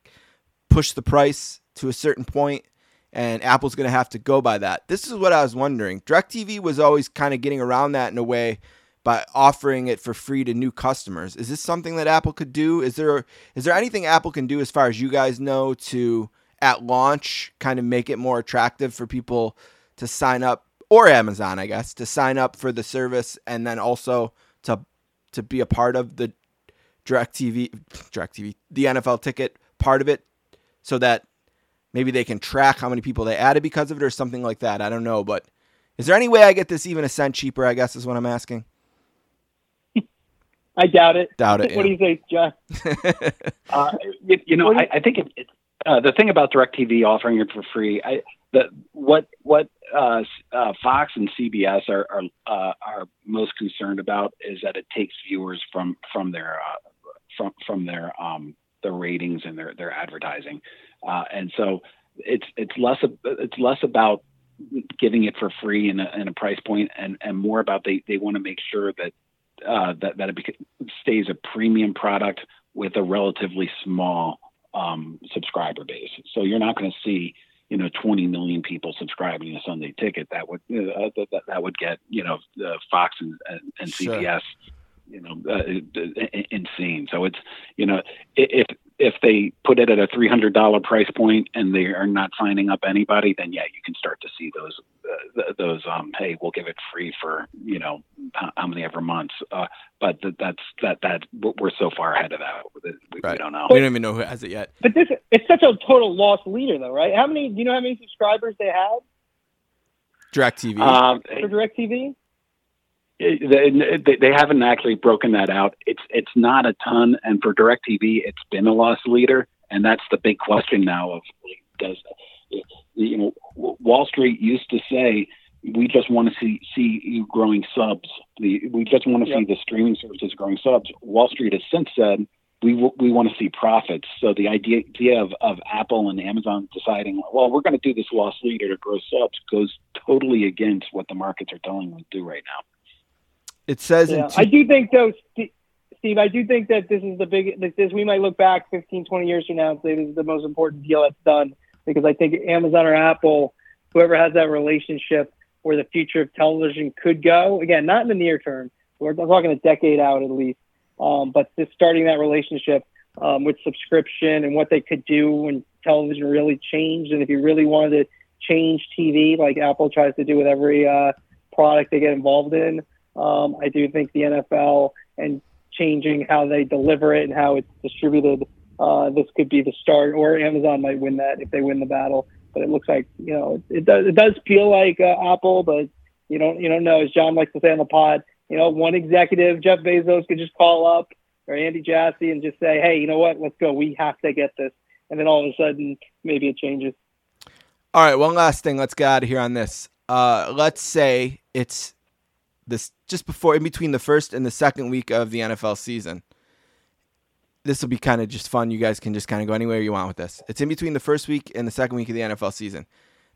push the price to a certain point, and Apple's going to have to go by that. This is what I was wondering. DirecTV was always kind of getting around that in a way by offering it for free to new customers. Is this something that Apple could do? Is there is there anything Apple can do as far as you guys know to at launch kind of make it more attractive for people to sign up or Amazon, I guess, to sign up for the service and then also to to be a part of the DirecTV DirecTV the NFL ticket part of it so that maybe they can track how many people they added because of it or something like that. I don't know, but is there any way I get this even a cent cheaper, I guess is what I'm asking? I doubt it. Doubt it. what yeah. do you think, John? uh, you, you, know, I, I, think it, it, uh, the thing about Directv offering it for free, I, the, what what uh, uh Fox and CBS are are, uh, are most concerned about is that it takes viewers from from their uh, from from their um, their ratings and their their advertising, and so it's it's less it's less about giving it for free in a, in a price point and, and more about they, they want to make sure that uh, that that it stays a premium product with a relatively small um, subscriber base. So you're not going to see you know 20 million people subscribing to Sunday Ticket. That would uh, that, that would get you know Fox and, and CBS. Sure. You know, uh, insane. So it's you know, if if they put it at a three hundred dollar price point and they are not signing up anybody, then yeah, you can start to see those uh, those um hey we'll give it free for you know how many ever months. Uh, but that's that that we're so far ahead of that we, right. we don't know. We don't even know who has it yet. But this it's such a total loss leader though, right? How many do you know how many subscribers they have? DirecTV. Um, for DirecTV they, they haven't actually broken that out. It's it's not a ton, and for Directv, it's been a loss leader, and that's the big question now. Of does you know Wall Street used to say we just want to see see you growing subs. The, we just want to yep. see the streaming services growing subs. Wall Street has since said we we want to see profits. So the idea, idea of, of Apple and Amazon deciding, well, we're going to do this loss leader to grow subs goes totally against what the markets are telling them to do right now. It says yeah. I do think though, Steve, I do think that this is the big. This we might look back 15, 20 years from now and say this is the most important deal that's done because I think Amazon or Apple, whoever has that relationship where the future of television could go. Again, not in the near term. We're talking a decade out at least. Um, but just starting that relationship um, with subscription and what they could do when television really changed, and if you really wanted to change TV, like Apple tries to do with every uh, product they get involved in, um, I do think the NFL and changing how they deliver it and how it's distributed, uh, this could be the start, or Amazon might win that if they win the battle. but it looks like you know it does it does feel like uh, Apple, but you don't you don't know. As John likes to say on the pod, you know, one executive, Jeff Bezos, could just call up or Andy Jassy and just say, hey, you know what, let's go. We have to get this, and then all of a sudden maybe it changes. All right, one last thing. Let's get out of here on this. Uh, let's say it's this just before, in between the first and the second week of the NFL season. This will be kind of just fun. You guys can just kind of go anywhere you want with this. It's in between the first week and the second week of the NFL season.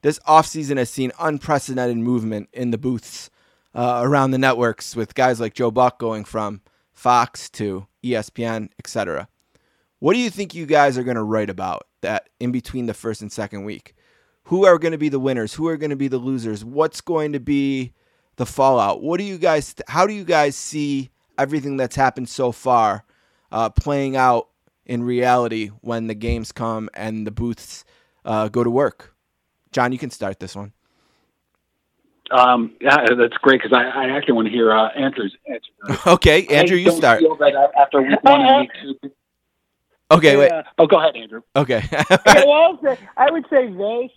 This offseason has seen unprecedented movement in the booths uh, around the networks with guys like Joe Buck going from Fox to ESPN, etc. What do you think you guys are going to write about that in between the first and second week? Who are going to be the winners? Who are going to be the losers? What's going to be the fallout? What do you guys? How do you guys see everything that's happened so far uh, playing out in reality when the games come and the booths uh, go to work? John, you can start this one. Um, yeah, that's great because I, I actually want to hear uh, Andrew's answer. okay, Andrew, I you don't start. feel that after week one and week two. Okay, wait. Oh, go ahead, Andrew. Okay. yeah, well, I'll I would say this.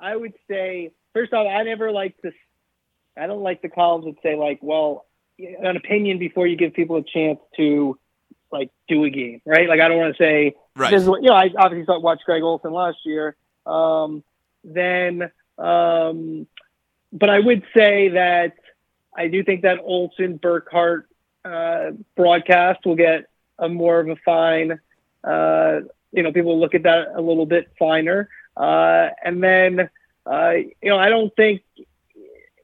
I would say first off, I never like to. I don't like the columns that say like, well, an opinion before you give people a chance to like do a game, right? Like I don't want to say right. this is what you know. I obviously saw watched Greg Olsen last year. Um, then, um, but I would say that I do think that Olsen Burkhardt uh, broadcast will get a more of a fine. Uh, you know, people look at that a little bit finer. Uh, and then, uh, you know, I don't think,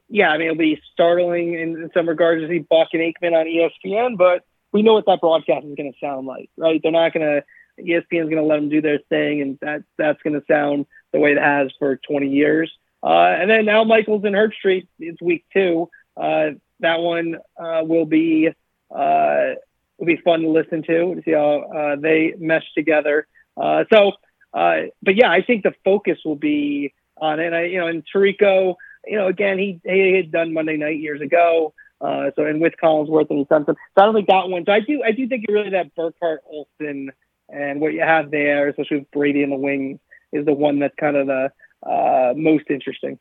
yeah, I mean, it'll be startling in, in some regards to see Buck and Aikman on ESPN, but we know what that broadcast is going to sound like, right? They're not going to, ESPN's going to let them do their thing, and that that's going to sound the way it has for 20 years. Uh, and then now Michaels and Herbstreit, it's week two. Uh, that one uh, will be uh, will be fun to listen to to see how uh, they mesh together. Uh, so, but yeah, I think the focus will be on it. And I, you know, and Tirico, you know, again, he he had done Monday Night years ago. Uh, so and with Collinsworth and Simpson. So I don't think that one. So I do I do think really that Burkhardt Olsen and what you have there, especially with Brady in the wing, is the one that's kind of the uh, most interesting.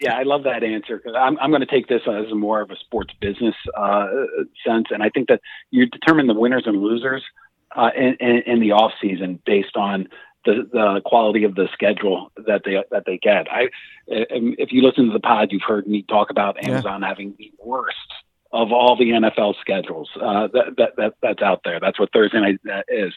Yeah, I love that answer because I'm, I'm going to take this as more of a sports business uh, sense, and I think that you determine the winners and losers uh, in, in, in the off season based on the, the quality of the schedule that they that they get. I, if you listen to the pod, you've heard me talk about Amazon yeah. having the worst of all the NFL schedules uh, that, that, that that's out there. That's what Thursday night is.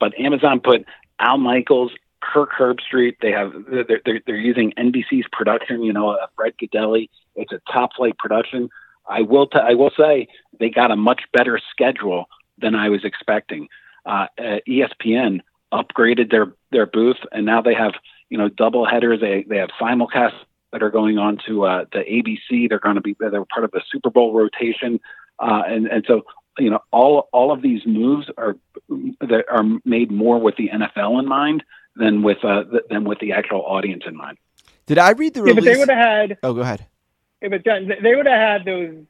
But Amazon put Al Michaels Kirk Herbstreit. They have they're, they're, they're using NBC's production. You know, uh, Fred Gaudelli. It's a top flight production. I will t- I will say they got a much better schedule than I was expecting. Uh, uh, ESPN upgraded their their booth, and now they have you know double headers. They they have simulcasts that are going on to uh, the ABC. They're going to be they're part of the Super Bowl rotation, uh, and and so you know all all of these moves are that are made more with the NFL in mind than with uh, than with the actual audience in mind. Did I read the yeah, release? but they would have had. Oh, go ahead. Yeah, but they would have had those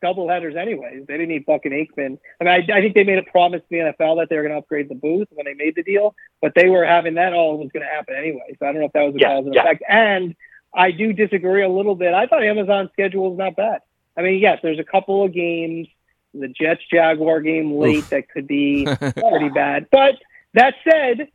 double headers anyways. They didn't need Buck and Aikman. I mean, I, I think they made a promise to the NFL that they were going to upgrade the booth when they made the deal, but they were having that all was going to happen anyway. So I don't know if that was a yeah, cause and yeah. effect. And I do disagree a little bit. I thought Amazon's schedule was not bad. I mean, yes, there's a couple of games, the Jets Jaguar game late Oof. that could be pretty bad. But that said,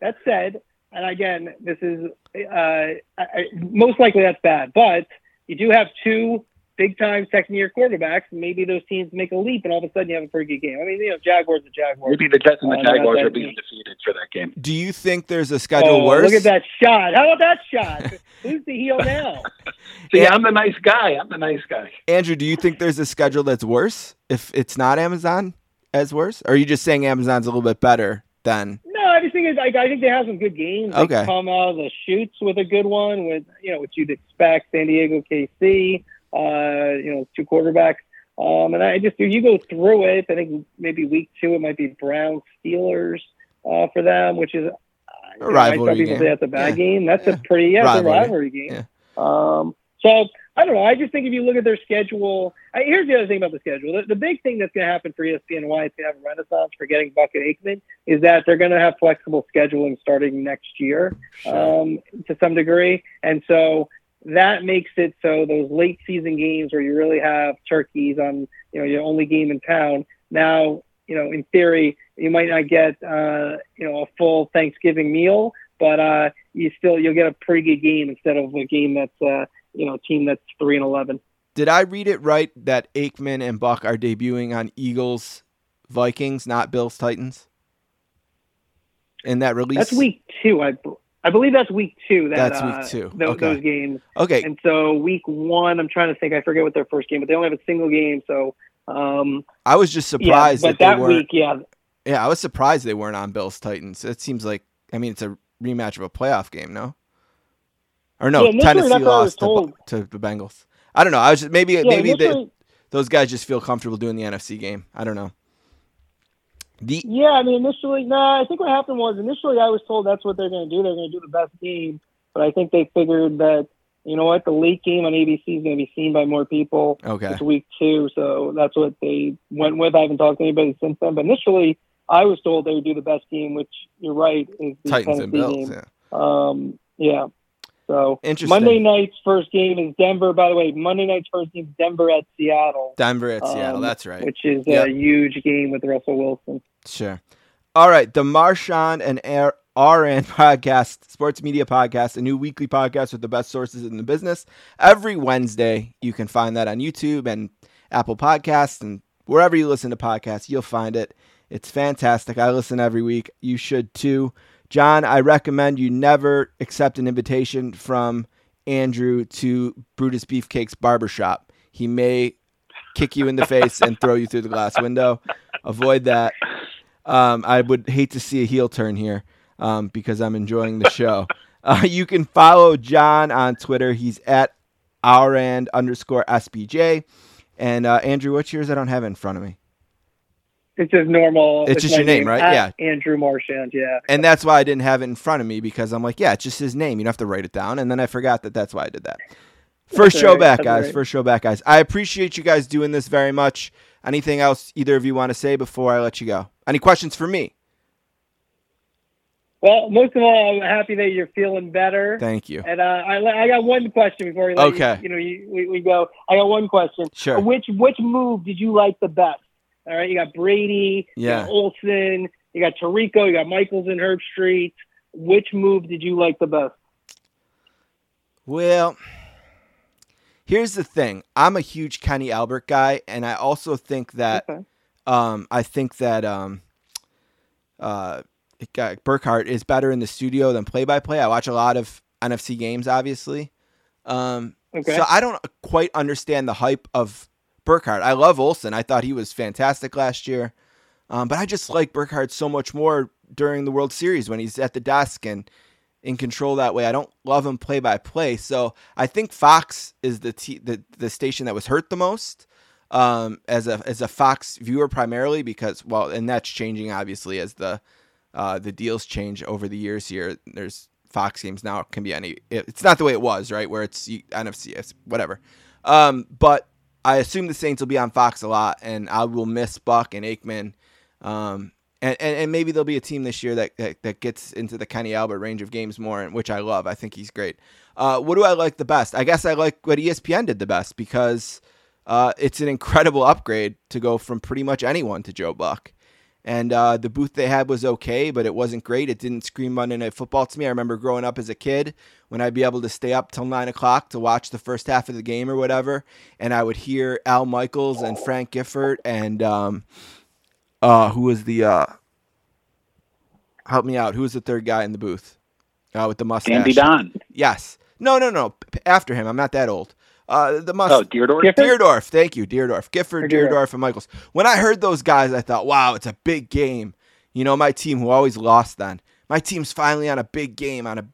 that said, and again, this is uh, I, most likely that's bad, but you do have two big time second year quarterbacks. Maybe those teams make a leap, and all of a sudden you have a pretty good game. I mean, you know, Jaguars are Jaguars. Maybe the Jets and the Uh, Jaguars that are being defeated for that game. Do you think there's a schedule Oh, worse? look at that shot! How about that shot? Who's the heel now? See, Yeah. I'm the nice guy. I'm the nice guy. Andrew, do you think there's a schedule that's worse if it's not Amazon as worse? Or are you just saying Amazon's a little bit better than No, I just think it's, like I think they have some good games. They Okay. come out of the chutes with a good one, with you know what you'd expect. San Diego, KC, uh, you know, two quarterbacks. Um, and I just you go through it. I think maybe week two it might be Browns Steelers uh, for them, which is uh, you know, I rivalry people game. say that's a bad Yeah. game. That's Yeah. a pretty yeah, it's a Rivalry. rivalry game. Um, so I don't know. I just think if you look at their schedule, I, here's the other thing about the schedule. The, the big thing that's going to happen for ESPN why it's going to have a renaissance for getting Buck and Aikman is that they're going to have flexible scheduling starting next year Sure. um, to some degree. And so that makes it so those late season games where you really have turkeys on, you know, your only game in town. Now, you know, in theory, you might not get, uh, you know, a full Thanksgiving meal, but uh, you still you'll get a pretty good game instead of a game that's, uh, you know, a team that's three and eleven. Did I read it right that Aikman and Buck are debuting on Eagles Vikings, not Bills Titans? In that release? That's week two. I, I believe that's week two. That, That's week uh, two. Okay. Those games. Okay. And so week one, I'm trying to think. I forget what their first game, but they only have a single game. So um, I was just yeah, surprised but that, that week, yeah, Yeah, I was surprised they weren't on Bills Titans. It seems like I mean it's a rematch of a playoff game, no? Or no, Yeah, Tennessee that's what I was lost to, to the Bengals. I don't know. I was just maybe yeah. maybe they, those guys just feel comfortable doing the NFC game. I don't know. The Yeah, I mean, initially, no, I think what happened was initially I was told that's what they're going to do. They're going to do the best game, but I think they figured that you know what, the late game on ABC is going to be seen by more people. okay. It's week two, so that's what they went with. I haven't talked to anybody since then, but initially I was told they would do the best game, which you're right is the Titans and Bills. game. Yeah. Um, yeah. So Interesting. Monday night's first game is Denver. By the way, Monday night's first game is Denver at Seattle, Denver at Seattle. um, That's right. which is Yep. a huge game with Russell Wilson. Sure. All right. The Marchand and Air- RN podcast, sports media podcast, a new weekly podcast with the best sources in the business. Every Wednesday, you can find that on YouTube and Apple Podcasts and wherever you listen to podcasts, you'll find it. It's fantastic. I listen every week. You should too. John, I recommend you never accept an invitation from Andrew to Brutus Beefcake's barbershop. He may kick you in the face and throw you through the glass window. Avoid that. Um, I would hate to see a heel turn here um, because I'm enjoying the show. Uh, you can follow John on Twitter. He's at ourand underscore SBJ. And uh, Andrew, what's yours? I don't have it in front of me. It's just normal. It's just your name, right? Yeah. Andrew Marchand. Yeah. And that's why I didn't have it in front of me because I'm like, yeah, it's just his name. You don't have to write it down. And then I forgot that that's why I did that. First That's show all right. back, That's guys. all right. First show back, guys. I appreciate you guys doing this very much. Anything else either of you want to say before I let you go? Any questions for me? Well, most of all, I'm happy that you're feeling better. Thank you. And uh, I, I got one question before we let Okay. you, you know you, we, we go. I got one question. Sure. Which which move did you like the best? All right, you got Brady, Yeah. you got Olsen, you got Tirico, you got Michaels and Herb Street. Which move did you like the best? Well, here's the thing. I'm a huge Kenny Albert guy, and I also think that Okay. um, I think that um, uh, Burkhardt is better in the studio than play by play. I watch a lot of NFC games, obviously. Um, Okay. So I don't quite understand the hype of Burkhardt. I love Olsen. I thought he was fantastic last year. Um, but I just like Burkhardt so much more during the World Series when he's at the desk and in control that way. I don't love him play by play. So I think Fox is the t- the the station that was hurt the most um, as a as a Fox viewer primarily because well, and that's changing obviously as the uh, the deals change over the years. Here, there's Fox games now can be any. It's not the way it was, right? Where it's you- NFC, whatever. Um, but I assume the Saints will be on Fox a lot, and I will miss Buck and Aikman. Um, and, and, and maybe there'll be a team this year that, that, that gets into the Kenny Albert range of games more, which I love. I think he's great. Uh, what do I like the best? I guess I like what ESPN did the best because uh, it's an incredible upgrade to go from pretty much anyone to Joe Buck. And uh, the booth they had was okay, but it wasn't great. It didn't scream Monday Night Football to me. I remember growing up as a kid when I'd be able to stay up till nine o'clock to watch the first half of the game or whatever, and I would hear Al Michaels and Frank Gifford and um, uh, who was the uh, help me out? Who was the third guy in the booth uh, with the mustache? Andy Don. Yes. No, no, no. After him. I'm not that old. Uh, the must. Oh, Dierdorf. Gifford? Dierdorf, thank you, Dierdorf, Gifford, Or Dierdorf. Dierdorf, and Michaels. When I heard those guys, I thought, wow, it's a big game. You know, my team who always lost then. My team's finally on a big game on a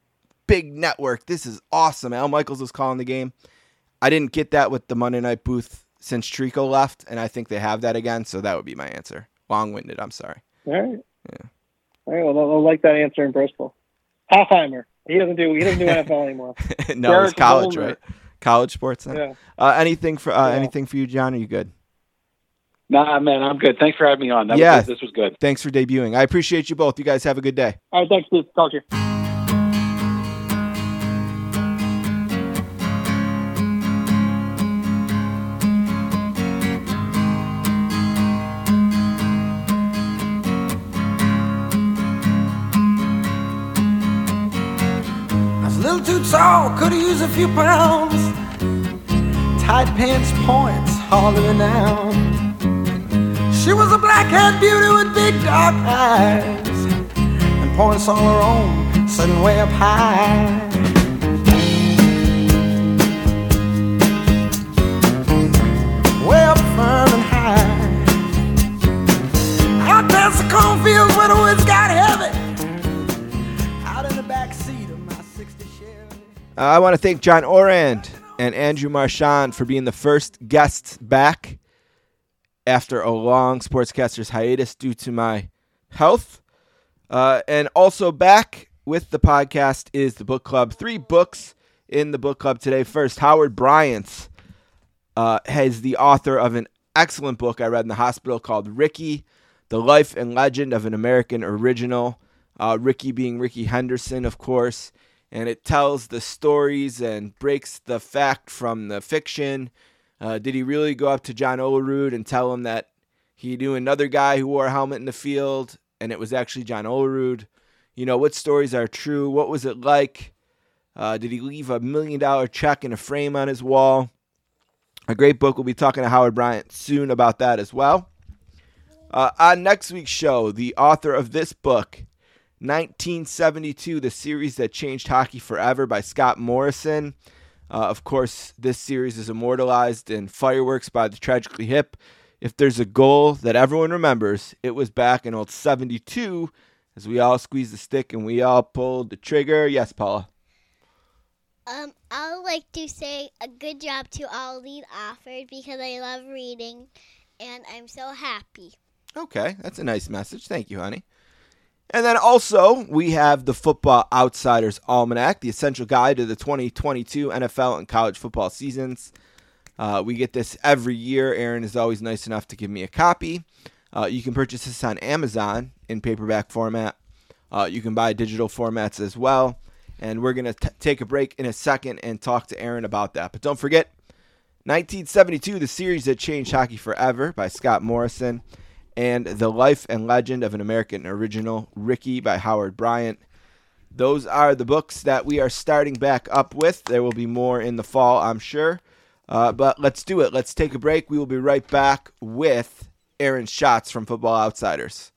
big network. This is awesome. Al Michaels was calling the game. I didn't get that with the Monday night booth since Tirico left, and I think they have that again. So that would be my answer. Long winded. I'm sorry. All right. All right. Well, I'll like that answer in Bristol. Hofheimer. He doesn't do. He doesn't do NFL anymore. no, it's Derek college, Volner. right? college sports. Then. Yeah. Uh, anything for uh, Yeah. anything for you, John? Are you good? Nah, man, I'm good. Thanks for having me on. That Yeah. was, this was good. Thanks for debuting. I appreciate you both. You guys have a good day. All right, thanks, Steve. Talk to you. Little too tall, could've used a few pounds. Tight pants points, hardly renowned. She was a black-haired beauty with big dark eyes and points all her own, sitting way up high. Way up firm and high. Out past the cornfields where the woods got heavy. Uh, I want to thank John Ourand and Andrew Marchand for being the first guests back after a long sportscaster's hiatus due to my health. Uh, and also back with the podcast is the book club. Three books in the book club today. First, Howard Bryant uh, has the author of an excellent book I read in the hospital called Rickey, The Life and Legend of an American Original. Uh, Rickey being Rickey Henderson, of course. And it tells the stories and breaks the fact from the fiction. Uh, did he really go up to John Olerud and tell him that he knew another guy who wore a helmet in the field and it was actually John Olerud? You know, what stories are true? What was it like? Uh, did he leave a million dollar check in a frame on his wall? A great book. We'll be talking to Howard Bryant soon about that as well. Uh, on next week's show, the author of this book, 1972, the series that changed hockey forever by Scott Morrison. Uh, of course, this series is immortalized in Fireworks by the Tragically Hip. If there's a goal that everyone remembers, it was back in old 72 as we all squeezed the stick and we all pulled the trigger. Yes, Paula. Um, I would like to say a good job to all lead authors because I love reading, and I'm so happy. Okay, that's a nice message. Thank you, honey. And then also, we have the Football Outsiders Almanac, the essential guide to the 2022 NFL and college football seasons. Uh, we get this every year. Aaron is always nice enough to give me a copy. Uh, you can purchase this on Amazon in paperback format. Uh, you can buy digital formats as well. And we're going to take a break in a second and talk to Aaron about that. But don't forget, 1972, the series that changed hockey forever by Scott Morrison, and The Life and Legend of an American Original, Rickey by Howard Bryant. Those are the books that we are starting back up with. There will be more in the fall, I'm sure. Uh, but let's do it. Let's take a break. We will be right back with Aaron Schatz from Football Outsiders.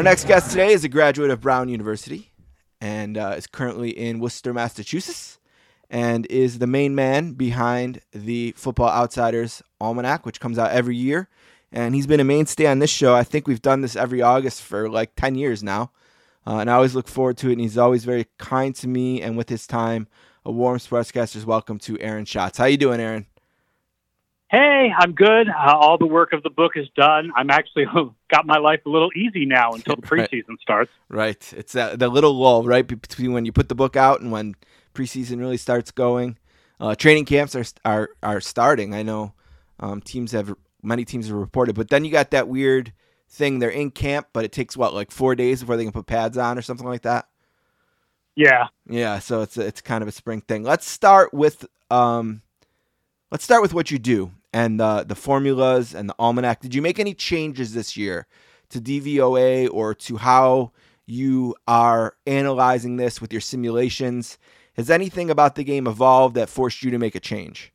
Our next guest today is a graduate of Brown University and uh, is currently in Worcester, Massachusetts, and is the main man behind the Football Outsiders Almanac, which comes out every year. And he's been a mainstay on this show. I think we've done this every August for like 10 years now. Uh, and I always look forward to it. And he's always very kind to me and with his time. A warm sportscaster's welcome to Aaron Schatz. How you doing, Aaron? Hey, I'm good. Uh, all the work of the book is done. I'm actually got my life a little easy now until the Right. preseason starts. Right. It's that the little lull, right, between when you put the book out and when preseason really starts going. Uh, training camps are are are starting. I know um, teams have many teams have reported, but then you got that weird thing. They're in camp, but it takes what like four days before they can put pads on or something like that. Yeah. Yeah, so it's a, it's kind of a spring thing. Let's start with um, let's start with what you do and the the formulas and the almanac. Did you make any changes this year to DVOA or to how you are analyzing this with your simulations? Has anything about the game evolved that forced you to make a change?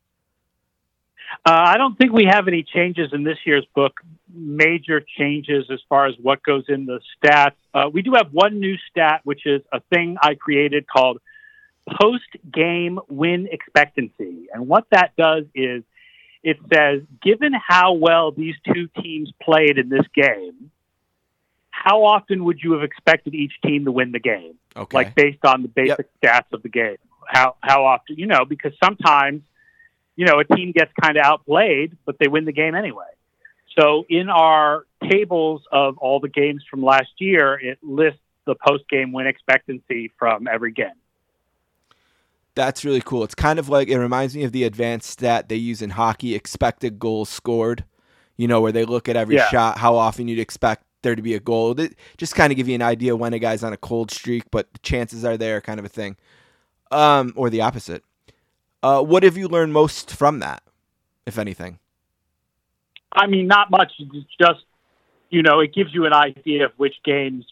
Uh, I don't think we have any changes in this year's book, major changes as far as what goes in the stats. Uh, we do have one new stat, which is a thing I created called post game win expectancy. And what that does is it says, given how well these two teams played in this game, how often would you have expected each team to win the game? Okay. Like based on the basic stats of the game. How how often you know, because sometimes, you know, a team gets kind of outplayed, but they win the game anyway. So in our tables of all the games from last year, it lists the post game win expectancy from every game. That's really cool. It's kind of like it reminds me of the advanced stat they use in hockey, expected goals scored. You know, where they look at every Yeah. shot, how often you'd expect there to be a goal. It just kind of give you an idea when a guy's on a cold streak, but the chances are there, kind of a thing. Um, or the opposite. Uh, what have you learned most from that, if anything? I mean, not much. It's just, you know, it gives you an idea of which games,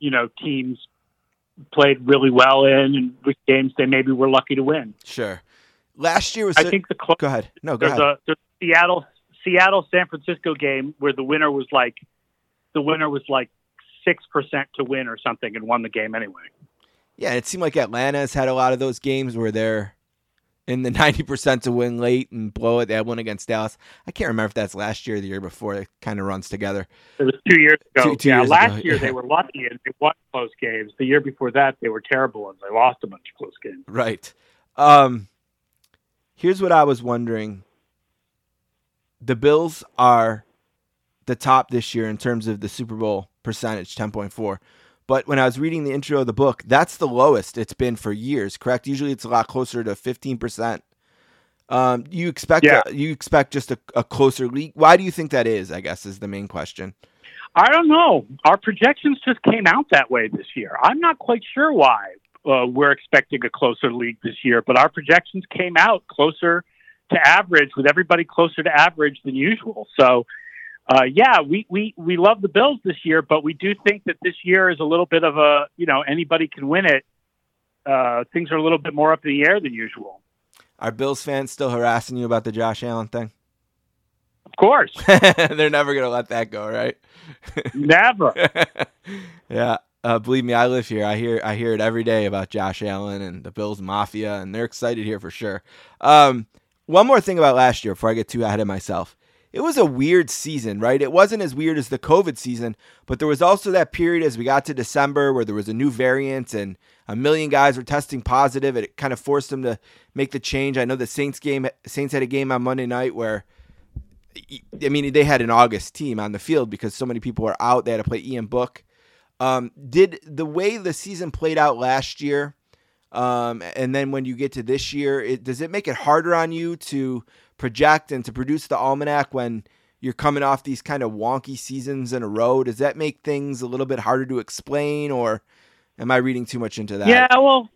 you know, teams played really well in and which games they maybe were lucky to win. Sure. Last year was. I think the clo- Go ahead. No, go there's ahead. a there's a Seattle Seattle San Francisco game where the winner was like the winner was like six percent to win or something and won the game anyway. Yeah, it seemed like Atlanta has had a lot of those games where they're in the 90% to win late and blow it. They had one against Dallas. I can't remember if that's last year or the year before. It kind of runs together. It was two years ago. Two- two yeah, years last ago, year yeah. they were lucky and they won close games. The year before that they were terrible and they lost a bunch of close games. Right. Um, here's what I was wondering. The Bills are the top this year in terms of the Super Bowl percentage, 10.4. But when I was reading the intro of the book, that's the lowest it's been for years, correct? Usually it's a lot closer to 15%. Um, you expect Yeah. you expect just a, a closer league. Why do you think that is? I guess is the main question. I don't know. Our projections just came out that way this year. I'm not quite sure why uh, we're expecting a closer league this year, but our projections came out closer to average, with everybody closer to average than usual. So, uh, yeah, we, we, we love the Bills this year, but we do think that this year is a little bit of a, you know, anybody can win it. Uh, things are a little bit more up in the air than usual. Are Bills fans still harassing you about the Josh Allen thing? Of course, They're never gonna let that go, right? never. yeah. Uh, believe me, I live here. I hear I hear it every day about Josh Allen and the Bills Mafia, and they're excited here for sure. Um, one more thing about last year before I get too ahead of myself. It was a weird season, right? It wasn't as weird as the COVID season, but there was also that period as we got to December where there was a new variant and a million guys were testing positive. It kind of forced them to make the change. I know the Saints game Saints had a game on Monday night where I mean, they had an August team on the field because so many people were out. They had to play Ian Book. Um, did the way the season played out last year, um, and then when you get to this year, it, does it make it harder on you to project and to produce the almanac when you're coming off these kind of wonky seasons in a row? Does that make things a little bit harder to explain, or am I reading too much into that? Yeah, well,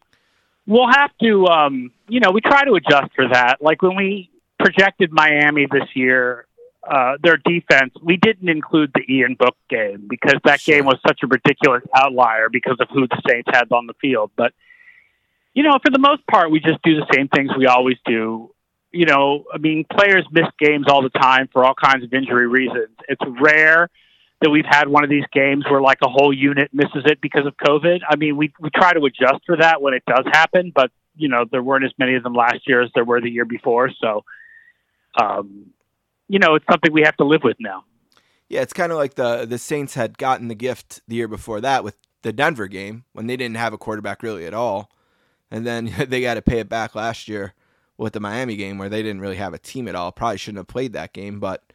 we'll have to, um, you know, we try to adjust for that. Like when we projected Miami this year, uh, their defense, we didn't include the Ian Book game because that Sure. game was such a ridiculous outlier because of who the Saints had on the field. But, you know, for the most part, we just do the same things we always do. You know, I mean, players miss games all the time for all kinds of injury reasons. It's rare that we've had one of these games where like a whole unit misses it because of COVID. I mean, we we try to adjust for that when it does happen, but you know, there weren't as many of them last year as there were the year before. So, um, you know, it's something we have to live with now. Yeah, it's kind of like the the Saints had gotten the gift the year before that with the Denver game when they didn't have a quarterback really at all, and then they got to pay it back last year with the Miami game where they didn't really have a team at all. Probably shouldn't have played that game, but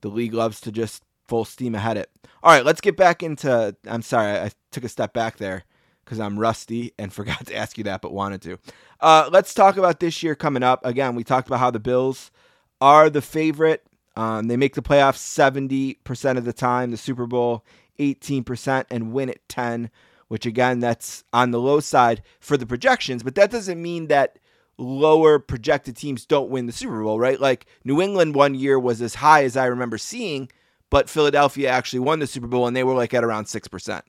the league loves to just full steam ahead it. All right, let's get back into. I'm sorry, I took a step back there because I'm rusty and forgot to ask you that, but wanted to. Uh, let's talk about this year coming up. Again, we talked about how the Bills are the favorite. Um, they make the playoffs 70% of the time, the Super Bowl 18%, and win at 10, which again, that's on the low side for the projections, but that doesn't mean that lower projected teams don't win the Super Bowl, right? Like New England one year was as high as I remember seeing, but Philadelphia actually won the Super Bowl and they were like at around 6%.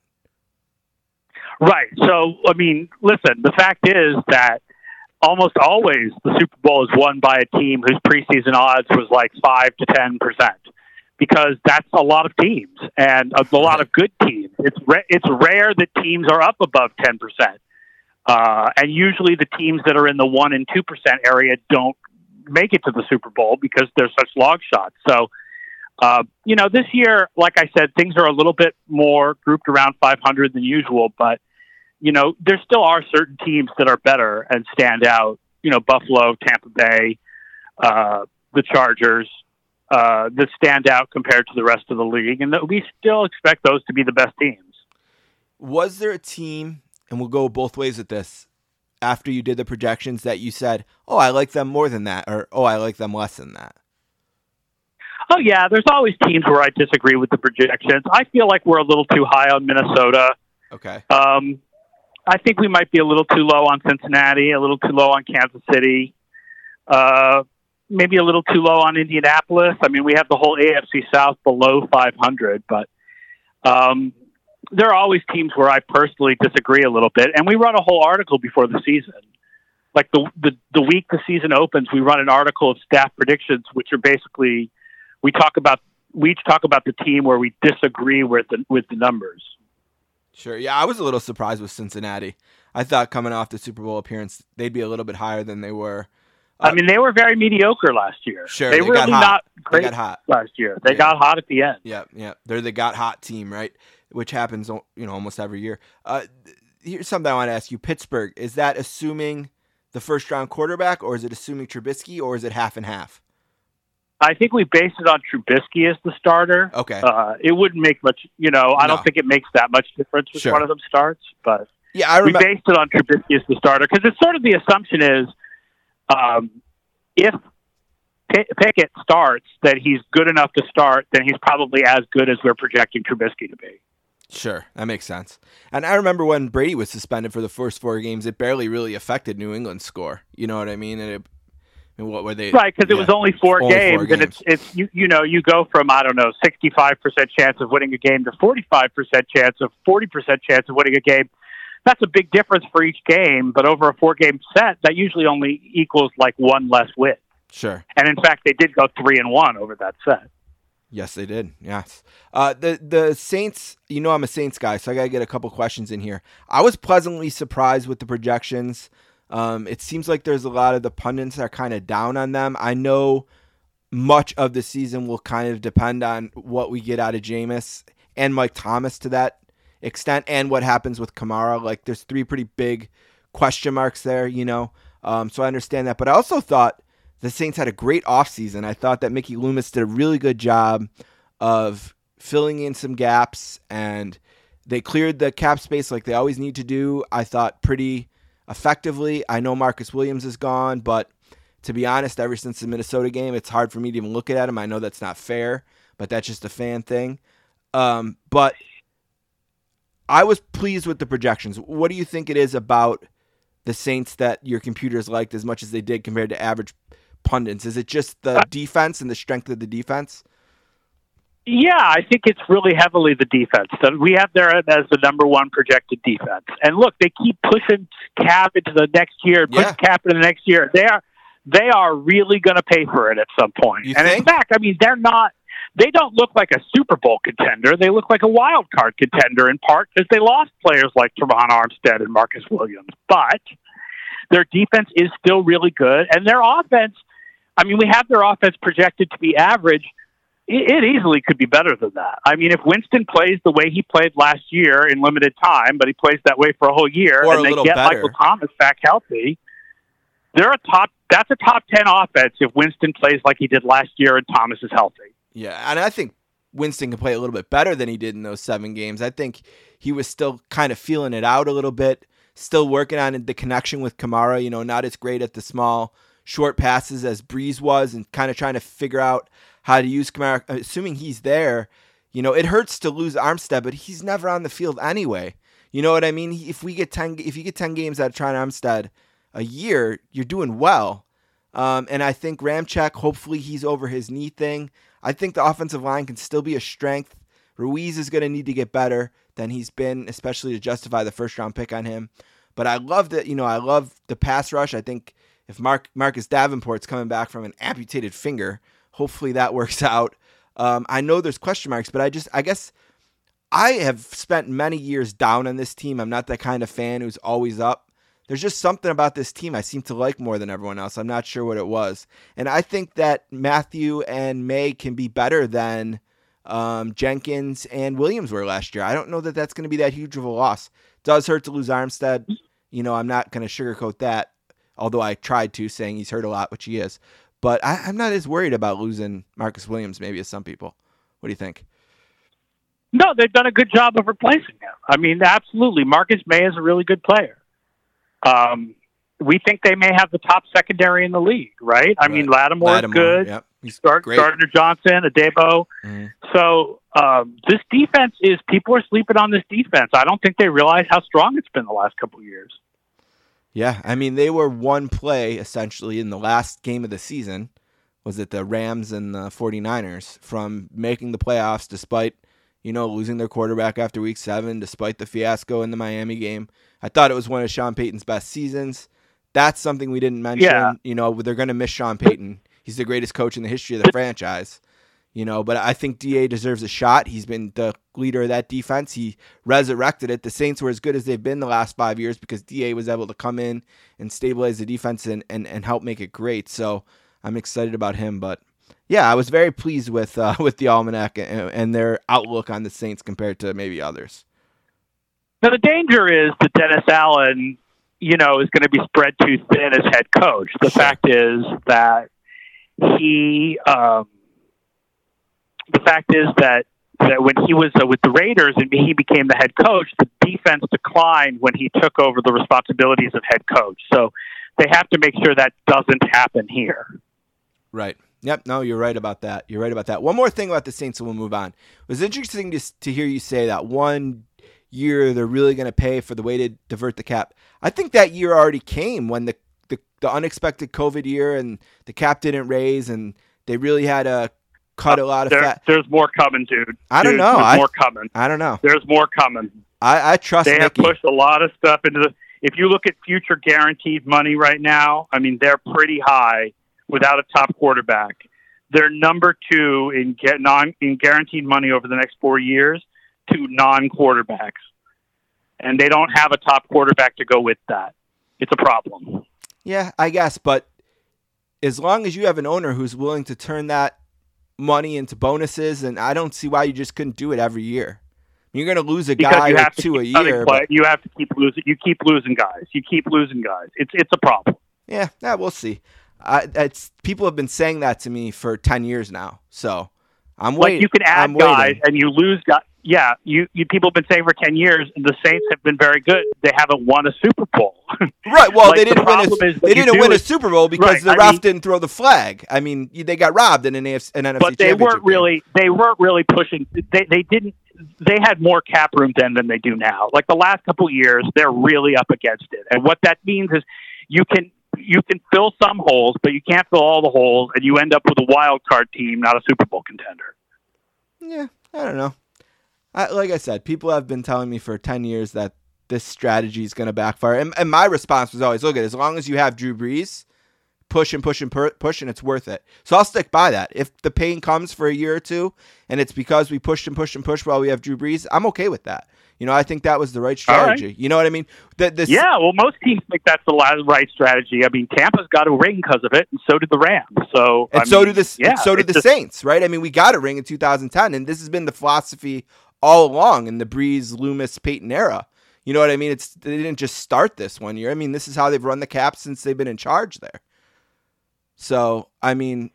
Right. So, I mean, listen, the fact is that almost always the Super Bowl is won by a team whose preseason odds was like 5 to 10% because that's a lot of teams and a, lot of good teams. It's it's rare that teams are up above 10%. Uh, and usually the teams that are in the 1 and 2% area don't make it to the Super Bowl because they're such long shots. So, uh, you know, this year, like I said, things are a little bit more grouped around 500 than usual, but you know, there still are certain teams that are better and stand out. You know, Buffalo, Tampa Bay, uh, the Chargers, uh, that stand out compared to the rest of the league, and we still expect those to be the best teams. Was there a team, and we'll go both ways with this, after you did the projections that you said, "Oh, I like them more than that," or "Oh, I like them less than that"? Oh yeah, there's always teams where I disagree with the projections. I feel like we're a little too high on Minnesota. Okay. Um, I think we might be a little too low on Cincinnati, a little too low on Kansas City. Uh, maybe a little too low on Indianapolis. I mean, we have the whole AFC South below 500, but um, there are always teams where I personally disagree a little bit. And we run a whole article before the season. Like the, the, the week the season opens, we run an article of staff predictions, which are basically we talk about we each talk about the team where we disagree with the with the numbers. Sure. Yeah, I was a little surprised with Cincinnati. I thought coming off the Super Bowl appearance, they'd be a little bit higher than they were. Uh, I mean, they were very mediocre last year. Sure, they, they were really not great they got hot. last year. They Yeah. got hot at the end. Yeah, yeah. They're the got hot team, right? Which happens, you know, almost every year. Uh, here's something I want to ask you: Pittsburgh is that assuming the first round quarterback, or is it assuming Trubisky, or is it half and half? I think we based it on Trubisky as the starter. Okay. Uh, it wouldn't make much, you know, I No. don't think it makes that much difference which Sure. one of them starts, but yeah, I we based it on Trubisky as the starter because it's sort of the assumption is um, if Pickett starts, that he's good enough to start, then he's probably as good as we're projecting Trubisky to be. Sure, that makes sense. And I remember when Brady was suspended for the first four games, it barely really affected New England's score. You know what I mean? And it, and what were they? Right, because it was only four only games, four and it's it's you you know you go from I don't know sixty five percent chance of winning a game to forty five percent chance of forty percent chance of winning a game. That's a big difference for each game, but over a four game set, that usually only equals like one less win. Sure. And in fact, they did go three and one over that set. Yes, they did. Yes. Uh, the the Saints. You know, I'm a Saints guy, so I gotta get a couple questions in here. I was pleasantly surprised with the projections. Um, it seems like there's a lot of the pundits are kind of down on them. I know much of the season will kind of depend on what we get out of Jameis and Mike Thomas to that extent, and what happens with Kamara. Like, there's three pretty big question marks there. You know, um, so I understand that. But I also thought the Saints had a great offseason. I thought that Mickey Loomis did a really good job of filling in some gaps and they cleared the cap space like they always need to do. I thought pretty effectively. I know Marcus Williams is gone, but to be honest, ever since the Minnesota game, it's hard for me to even look at him. I know that's not fair, but that's just a fan thing. Um, but I was pleased with the projections. What do you think it is about the Saints that your computers liked as much as they did compared to average pundits? Is it just the uh, defense and the strength of the defense? Yeah, I think it's really heavily the defense. So we have there as the number one projected defense. And look, they keep pushing Cap into the next year, pushing Yeah. Cap into the next year. They are they are really going to pay for it at some point. You and in fact, I mean, they're not. They don't look like a Super Bowl contender. They look like a wild card contender in part because they lost players like Trevon Armstead and Marcus Williams. But their defense is still really good, and their offense. I mean, we have their offense projected to be average it, it easily could be better than that. I mean, if Winston plays the way he played last year in limited time, but he plays that way for a whole year, Or and they get better. Michael Thomas back healthy, they're a top. That's a top ten offense if Winston plays like he did last year and Thomas is healthy. Yeah, and I think Winston can play a little bit better than he did in those seven games. I think he was still kind of feeling it out a little bit, still working on the connection with Kamara. You know, not as great at the small, short passes as Brees was, and kind of trying to figure out how to use Kamara. Assuming he's there, you know, it hurts to lose Armstead, but he's never on the field anyway. You know what I mean? If we get ten, if you get ten games out of Trent Armstead a year, you're doing well. Um, and I think Ramczyk, hopefully he's over his knee thing. I think the offensive line can still be a strength. Ruiz is going to need to get better than he's been, especially to justify the first round pick on him. But I love that, you know, I love the pass rush. I think if Mark Marcus Davenport's coming back from an amputated finger, hopefully that works out. Um, I know there's question marks, but I just, I guess I have spent many years down on this team. I'm not that kind of fan who's always up. there's just something about this team I seem to like more than everyone else. I'm not sure what it was. And I think that Mathieu and Maye can be better than um, Jenkins and Williams were last year. I don't know that that's going to be that huge of a loss. does hurt to lose Armstead. You know, I'm not going to sugarcoat that, although I tried to, saying he's hurt a lot, which he is. But I, I'm not as worried about losing Marcus Williams, maybe, as some people. What do you think? No, they've done a good job of replacing him. I mean, absolutely. Marcus Maye is a really good player. Um, we think they may have the top secondary in the league, right? I mean, Lattimore, Lattimore, good. Yep. He's great. Gardner Johnson, Adebo. Mhm. So um, this defense is people are sleeping on this defense. I don't think they realize how strong it's been the last couple of years. Yeah, I mean they were one play essentially in the last game of the season. Was it the Rams and the 49ers from making the playoffs despite, you know, losing their quarterback after week 7, despite the fiasco in the Miami game. I thought it was one of Sean Payton's best seasons. That's something we didn't mention. Yeah. You know, they're going to miss Sean Payton. He's the greatest coach in the history of the franchise. You know, but I think DA deserves a shot. He's been the leader of that defense. He resurrected it. The Saints were as good as they've been the last five years because DA was able to come in and stabilize the defense and, and, and help make it great. So I'm excited about him. But yeah, I was very pleased with uh, with the Almanac and, and their outlook on the Saints compared to maybe others. Now the danger is that Dennis Allen, you know, is going to be spread too thin as head coach. The fact is that he, um, the fact is that that when he was uh, with the Raiders and he became the head coach, the defense declined when he took over the responsibilities of head coach. So they have to make sure that doesn't happen here. Right. Yep. No, you're right about that. You're right about that. One more thing about the Saints, and we'll move on. It was interesting to, to hear you say that one year they're really going to pay for the way to divert the cap. I think that year already came when the, the, the unexpected COVID year and the cap didn't raise and they really had to cut a lot of There, fat. there's more coming, dude. I don't Dude, know. There's I- more coming. I don't know. There's more coming. I, I trust they have pushed a lot of stuff into the. If you look at future guaranteed money right now, I mean they're pretty high without a top quarterback. They're number two in get non in guaranteed money over the next four years to non quarterbacks, and they don't have a top quarterback to go with that. It's a problem. Yeah, I guess, but as long as you have an owner who's willing to turn that money into bonuses, and I don't see why you just couldn't do it every year. You're going to lose a Because guy or two a year. but- You have to keep losing. You keep losing guys. You keep losing guys. It's it's a problem. Yeah, yeah, we'll see. I, it's people have been saying that to me for ten years now, so I'm Like you can add I'm waiting. guys and you lose guys. Yeah, you, you people have been saying for ten years the Saints have been very good. They haven't won a Super Bowl. Right. Well, Like, they didn't win. A, problem is what they didn't win a Super Bowl because Right, the mean- didn't throw the flag. I mean, they got robbed in an, AFC, an NFC but they weren't game. really they weren't really pushing they they didn't they had more cap room then than they do now like the last couple of years they're really up against it and what that means is you can you can fill some holes but you can't fill all the holes and you end up with a wild card team not a super bowl contender Yeah, I don't know. I, like I said, people have been telling me for ten years that this strategy is going to backfire, and, and my response was always, "Look at as long as you have Drew Brees, push and push and pu- push, and it's worth it." So I'll stick by that. If the pain comes for a year or two, and it's because we pushed and pushed and pushed while we have Drew Brees, I'm okay with that. You know, I think that was the right All right. strategy. You know what I mean? The, this, yeah well most teams think that's the right strategy i mean tampa's got a ring because of it and so did the rams so And I so mean, do the yeah, so did the just- Saints, right? I mean, we got a ring in 2010, and this has been the philosophy all along in the Brees, Loomis, Payton era. You know what I mean? It's they didn't just start this one year. I mean, this is how they've run the cap since they've been in charge there. So, I mean,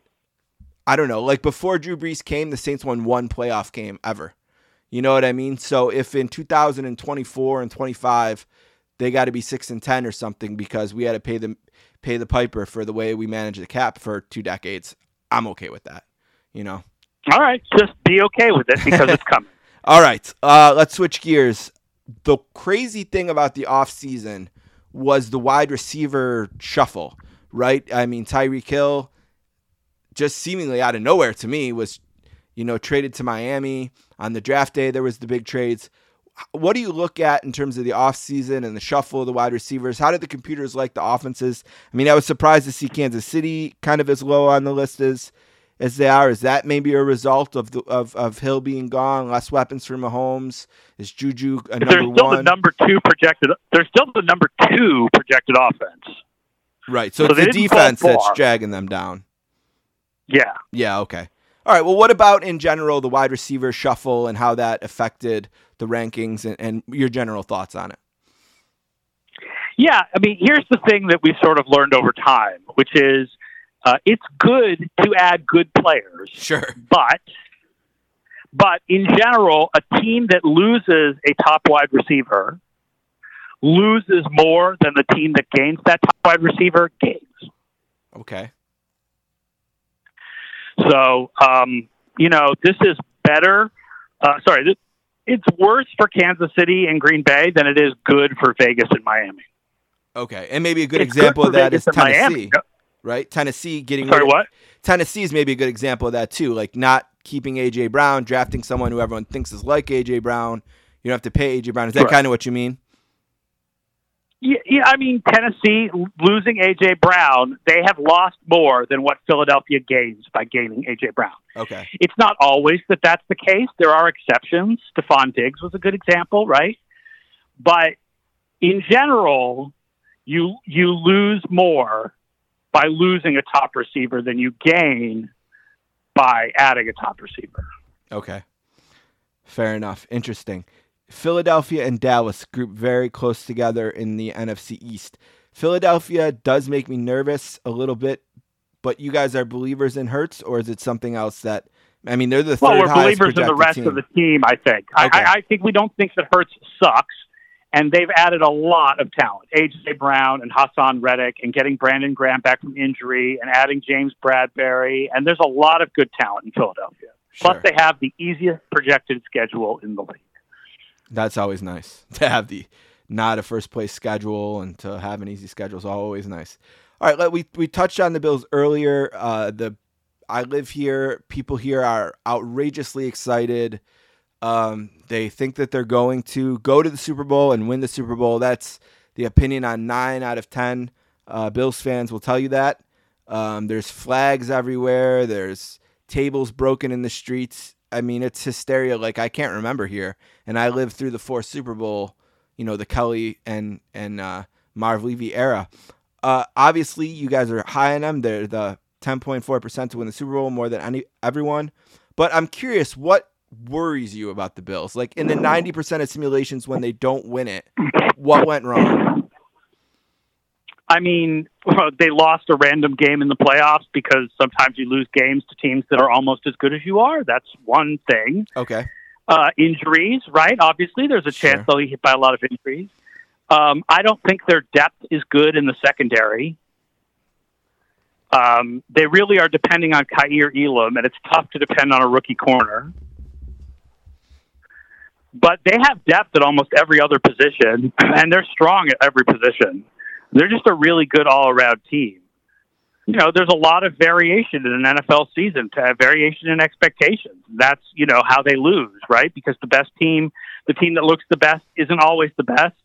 I don't know. Like before Drew Brees came, the Saints won one playoff game ever. You know what I mean? So if in 2024 and 25 they got to be 6 and 10 or something because we had to pay them pay the piper for the way we manage the cap for two decades, I'm okay with that. You know. all right just be okay with it because it's coming All right, uh, let's switch gears. The crazy thing about the offseason was the wide receiver shuffle, right? I mean, Tyreek Hill, just seemingly out of nowhere to me, was, you know, traded to Miami. On the draft day, there was the big trades. What do you look at in terms of the offseason and the shuffle of the wide receivers? How did the computers like the offenses? I mean, I was surprised to see Kansas City kind of as low on the list as as they are? Is that maybe a result of the of, of Hill being gone, less weapons for Mahomes? Is Juju a number they're still one? the number two projected. They're still the number two projected offense. Right. So, so it's the defense that's dragging them down. Yeah. Yeah, okay. All right. Well, what about in general the wide receiver shuffle and how that affected the rankings and, and your general thoughts on it? Yeah, I mean, here's the thing that we've sort of learned over time, which is uh, it's good to add good players, Sure. but but in general, a team that loses a top wide receiver loses more than the team that gains that top wide receiver gains. Okay. So, um, you know, this is better. Uh, sorry, this, it's worse for Kansas City and Green Bay than it is good for Vegas and Miami. Okay. And maybe a good It's example for of that Vegas is Tennessee, right? Tennessee getting Sorry, rid what? Tennessee is maybe a good example of that too. Like not keeping AJ Brown, drafting someone who everyone thinks is like AJ Brown. You don't have to pay AJ Brown. Is that Right. kind of what you mean? Yeah, yeah, I mean Tennessee losing AJ Brown, they have lost more than what Philadelphia gains by gaining AJ Brown. Okay. It's not always that that's the case. There are exceptions. Stefon Diggs was a good example, right? But in general, you you lose more by losing a top receiver than you gain by adding a top receiver. Okay. Fair enough. Interesting. Philadelphia and Dallas group very close together in the NFC East. Philadelphia does make me nervous a little bit, but you guys are believers in Hurts, or is it something else that? I mean, they're the third Well, we're highest believers in the rest team. of the team. I think. I- Okay. I, I think we don't think that Hurts sucks, and they've added a lot of talent. AJ Brown and Haason Reddick, and getting Brandon Graham back from injury, and adding James Bradberry, and there's a lot of good talent in Philadelphia. Sure. Plus, they have the easiest projected schedule in the league. That's always nice to have the not a first place schedule and to have an easy schedule is always nice. All right, we we touched on the Bills earlier. Uh, the I live here. People here are outrageously excited. Um, they think that they're going to go to the Super Bowl and win the Super Bowl. That's the opinion on nine out of ten uh, Bills fans will tell you that. Um, there's flags everywhere. There's tables broken in the streets. I mean, it's hysteria like I can't remember here. And I lived through the fourth Super Bowl, you know, the Kelly and and uh, Marv Levy era. Uh, obviously, you guys are high on them. They're the 10.4 percent to win the Super Bowl more than any everyone. But I'm curious, what worries you about the Bills? Like in the 90 percent of simulations when they don't win it, what went wrong? I mean, they lost a random game in the playoffs because sometimes you lose games to teams that are almost as good as you are. That's one thing. Okay, uh, injuries, right? Obviously, there's a chance Sure. they'll be hit by a lot of injuries. Um, I don't think their depth is good in the secondary. Um, they really are depending on Kaiir Elam, and it's tough to depend on a rookie corner. But they have depth at almost every other position, and they're strong at every position. They're just a really good all around team. You know, there's a lot of variation in an NFL season, to have variation in expectations. That's, you know, how they lose, right? Because the best team, the team that looks the best, isn't always the best,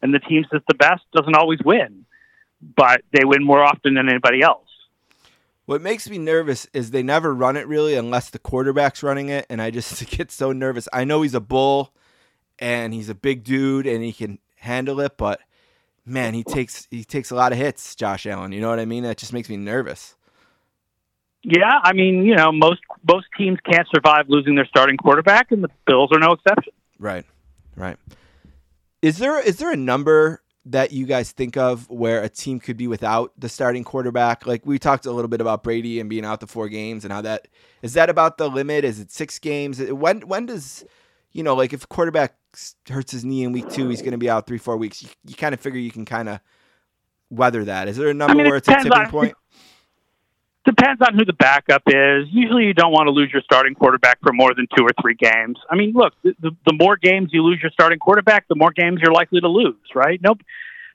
and the team that's the best doesn't always win. But they win more often than anybody else. What makes me nervous is they never run it really unless the quarterback's running it, and I just get so nervous. I know he's a bull, and he's a big dude, and he can handle it, but man, he takes he takes a lot of hits, Josh Allen. You know what I mean? That just makes me nervous. Yeah, I mean, you know, most most teams can't survive losing their starting quarterback, and the Bills are no exception. Right, right. Is there is there a number that you guys think of where a team could be without the starting quarterback? Like we talked a little bit about Brady and being out the four games and how that is that about the limit? Is it six games? When when does you know like if quarterback hurts his knee in week two, he's going to be out three four weeks. You, you kind of figure you can kind of weather that. Is there a number mean, it where it's a tipping on- point? Depends on who the backup is. Usually, you don't want to lose your starting quarterback for more than two or three games. I mean, look, the, the, the more games you lose your starting quarterback, the more games you're likely to lose, right? Nope.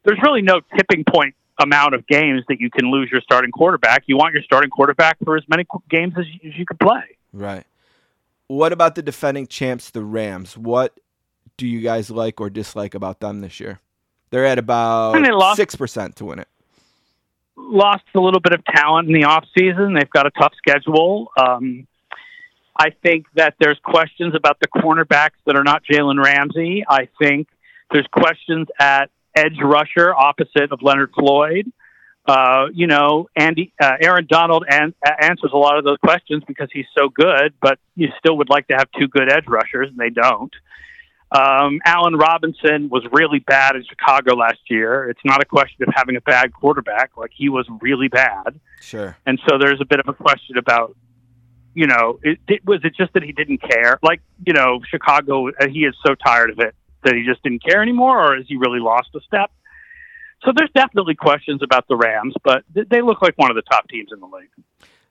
There's really no tipping point amount of games that you can lose your starting quarterback. You want your starting quarterback for as many qu- games as, you- as you can play. Right. What about the defending champs, the Rams? What do you guys like or dislike about them this year? They're at about And they lost- six percent to win it. lost a little bit of talent in the offseason. They've got a tough schedule. Um, I think that there's questions about the cornerbacks that are not Jalen Ramsey. I think there's questions at edge rusher opposite of Leonard Floyd. Uh, you know, Andy uh, Aaron Donald an- answers a lot of those questions because he's so good, but you still would like to have two good edge rushers, and they don't. Um, Allen Robinson was really bad in Chicago last year. It's not a question of having a bad quarterback; like he was really bad. Sure. And so there's a bit of a question about, you know, it, it was it just that he didn't care? Like, you know, Chicago, uh, he is so tired of it that he just didn't care anymore, or has he really lost a step? So there's definitely questions about the Rams, but they look like one of the top teams in the league.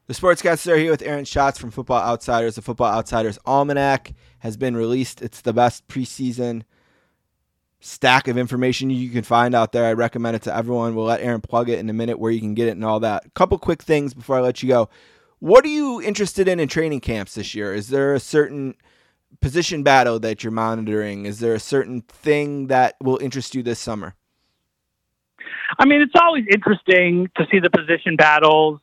The Sportscasters are here with Aaron Schatz from Football Outsiders. The Football Outsiders Almanac has been released. It's the best preseason stack of information you can find out there. I recommend it to everyone. We'll let Aaron plug it in a minute where you can get it and all that. A couple quick things before I let you go. What are you interested in in training camps this year? Is there a certain position battle that you're monitoring? Is there a certain thing that will interest you this summer? I mean, it's always interesting to see the position battles.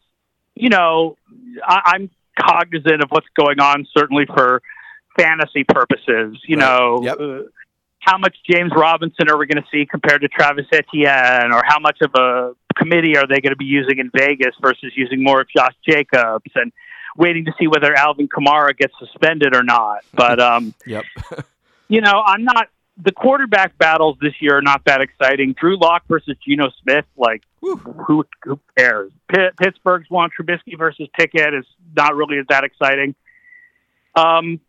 You know, I, I'm cognizant of what's going on, certainly for fantasy purposes. You Right. know, Yep. uh, how much James Robinson are we going to see compared to Travis Etienne, or how much of a committee are they going to be using in Vegas versus using more of Josh Jacobs, and waiting to see whether Alvin Kamara gets suspended or not. But um, Yep. you know, I'm not. The quarterback battles this year are not that exciting. Drew Lock versus Geno Smith, like Whew. who who cares? Pitt, Pittsburgh's one Trubisky versus Pickett is not really that exciting. Um,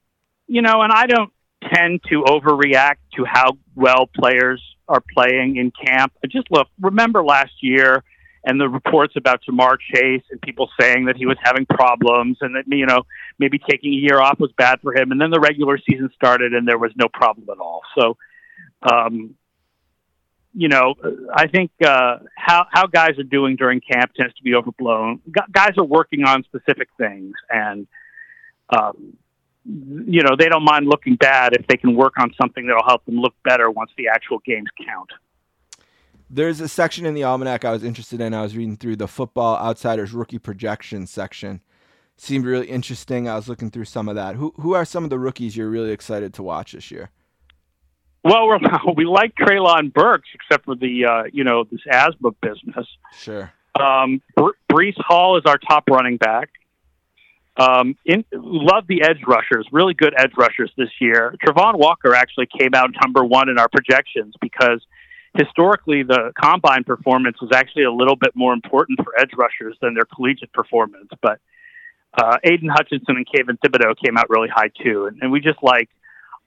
you know, and I don't tend to overreact to how well players are playing in camp. I just look. Remember last year and the reports about Ja'Marr Chase and people saying that he was having problems and that you know maybe taking a year off was bad for him. And then the regular season started and there was no problem at all. So, um, you know, I think uh, how how guys are doing during camp tends to be overblown. Gu guys are working on specific things, and um, you know they don't mind looking bad if they can work on something that'll help them look better once the actual games count. There's a section in the almanac I was interested in. I was reading through the Football Outsiders rookie projection section. Seemed really interesting. I was looking through some of that. Who who are some of the rookies you're really excited to watch this year? Well, we're, we like Treylon Burks, except for the uh, you know this asthma business. Sure. Um, Br- Breece Hall is our top running back. Um, in, love the edge rushers, really good edge rushers this year. Travon Walker actually came out number one in our projections because historically the combine performance was actually a little bit more important for edge rushers than their collegiate performance. But uh, Aidan Hutchinson and Kayvon Thibodeaux came out really high too, and, and we just like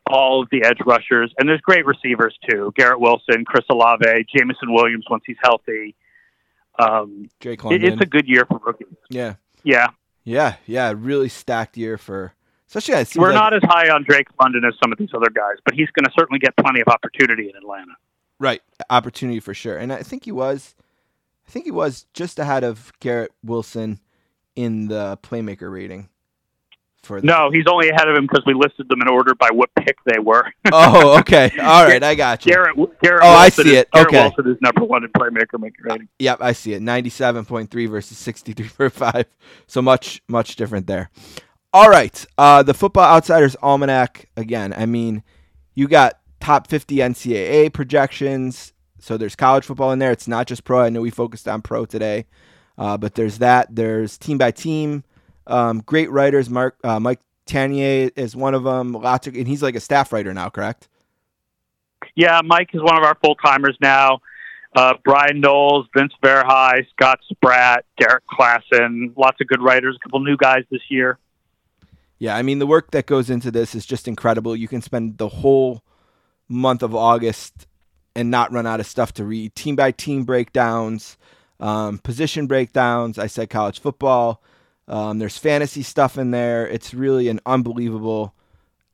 all of the edge rushers. And there's great receivers too: Garrett Wilson, Chris Olave, Jameson Williams once he's healthy. Um, Jake it, London. it's a good year for rookies. yeah. Yeah, Yeah. Yeah. Really stacked year for especially we're like- not as high on Drake London as some of these other guys, but he's going to certainly get plenty of opportunity in Atlanta. right opportunity for sure. And I think he was I think he was just ahead of Garrett Wilson in the playmaker rating for the No, he's only ahead of him because we listed them in order by what pick they were. Oh, okay. All right, I got you. Garrett, Garrett. Oh, I see is, it. Garrett Okay. Wilson is number one in playmaker making rating. Yep, I see it. 97.3 versus 63.5. So much, much different there. All right. Uh, the Football Outsiders Almanac, again, I mean, you got top 50 NCAA projections. So there's college football in there. It's not just pro. I know we focused on pro today, uh, but there's that. There's team by team. Um, great writers. Mark uh, Mike Tanier is one of them. Lots of, and he's like a staff writer now, correct? Yeah, Mike is one of our full timers now. Uh, Bryan Knowles, Vince Verhey, Scott Spratt, Derrik Klassen, lots of good writers. A couple new guys this year. Yeah, I mean the work that goes into this is just incredible. You can spend the whole month of August and not run out of stuff to read. Team by team breakdowns, um, position breakdowns. I said college football. Um, there's fantasy stuff in there. It's really an unbelievable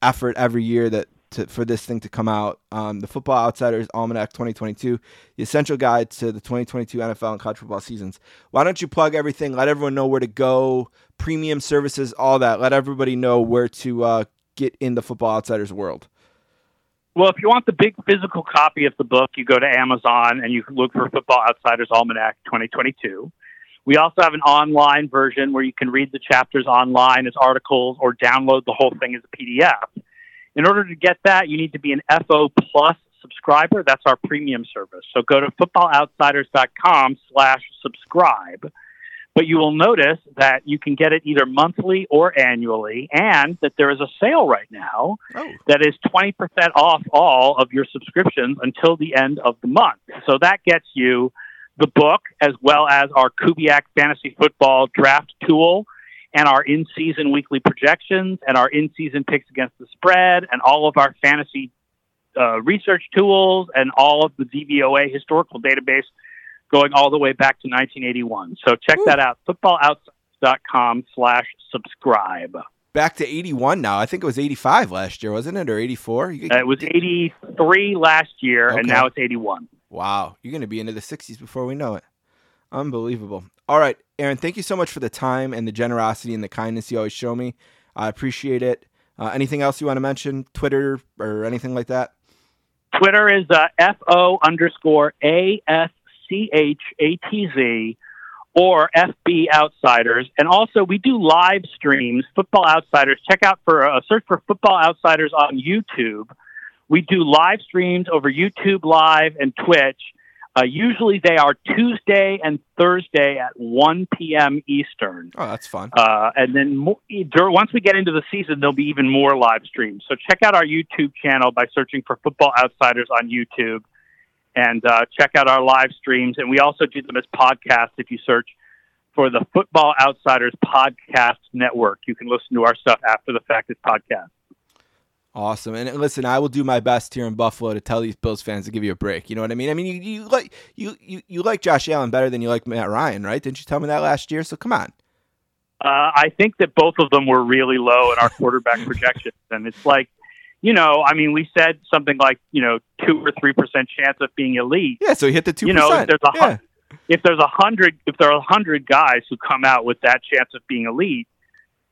effort every year that to, for this thing to come out. Um, the Football Outsiders Almanac 2022, the essential guide to the 2022 NFL and college football seasons. Why don't you plug everything? Let everyone know where to go, premium services, all that. Let everybody know where to uh, get in the Football Outsiders world. Well, if you want the big physical copy of the book, you go to Amazon and you look for Football Outsiders Almanac 2022. We also have an online version where you can read the chapters online as articles or download the whole thing as a PDF. In order to get that, you need to be an FO Plus subscriber. That's our premium service. So go to footballoutsiders.com slash subscribe. But you will notice that you can get it either monthly or annually, and that there is a sale right now Oh. that is 20% off all of your subscriptions until the end of the month. So that gets you the book as well as our Kubiak Fantasy Football Draft Tool and our in season weekly projections and our in season picks against the spread and all of our fantasy uh, research tools and all of the DVOA historical database going all the way back to 1981. So check that out, footballoutsiders.com slash subscribe. Back to 81 now. I think it was 85 last year, wasn't it? Or 84? You, Uh, it was 83 last year, and now it's 81. Wow. You're going to be into the 60s before we know it. Unbelievable. All right, Aaron, thank you so much for the time and the generosity and the kindness you always show me. I appreciate it. Uh, anything else you want to mention? Twitter or anything like that? Twitter is uh, FO underscore A S C H A T Z or FB Outsiders. And also, we do live streams, Football Outsiders. Check out for uh, search for Football Outsiders on YouTube. We do live streams over YouTube Live and Twitch. Uh, usually, they are Tuesday and Thursday at 1 p.m. Eastern. Oh, that's fun. Uh, and then mo- dur- once we get into the season, there'll be even more live streams. So check out our YouTube channel by searching for Football Outsiders on YouTube, and uh, check out our live streams. And we also do them as podcasts. If you search for the Football Outsiders Podcast Network, you can listen to our stuff after the fact as podcast. Awesome. And listen, I will do my best here in Buffalo to tell these Bills fans to give you a break. You know what I mean? I mean, you, you like you, you you like Josh Allen better than you like Matt Ryan, right? Didn't you tell me that last year? So come on. Uh, I think that both of them were really low in our quarterback projections, and it's like, you know, I mean, we said something like, you know, two or three percent chance of being elite. Yeah, so he hit the two You know, if there's a yeah. if there's a hundred, if there are a hundred guys who come out with that chance of being elite,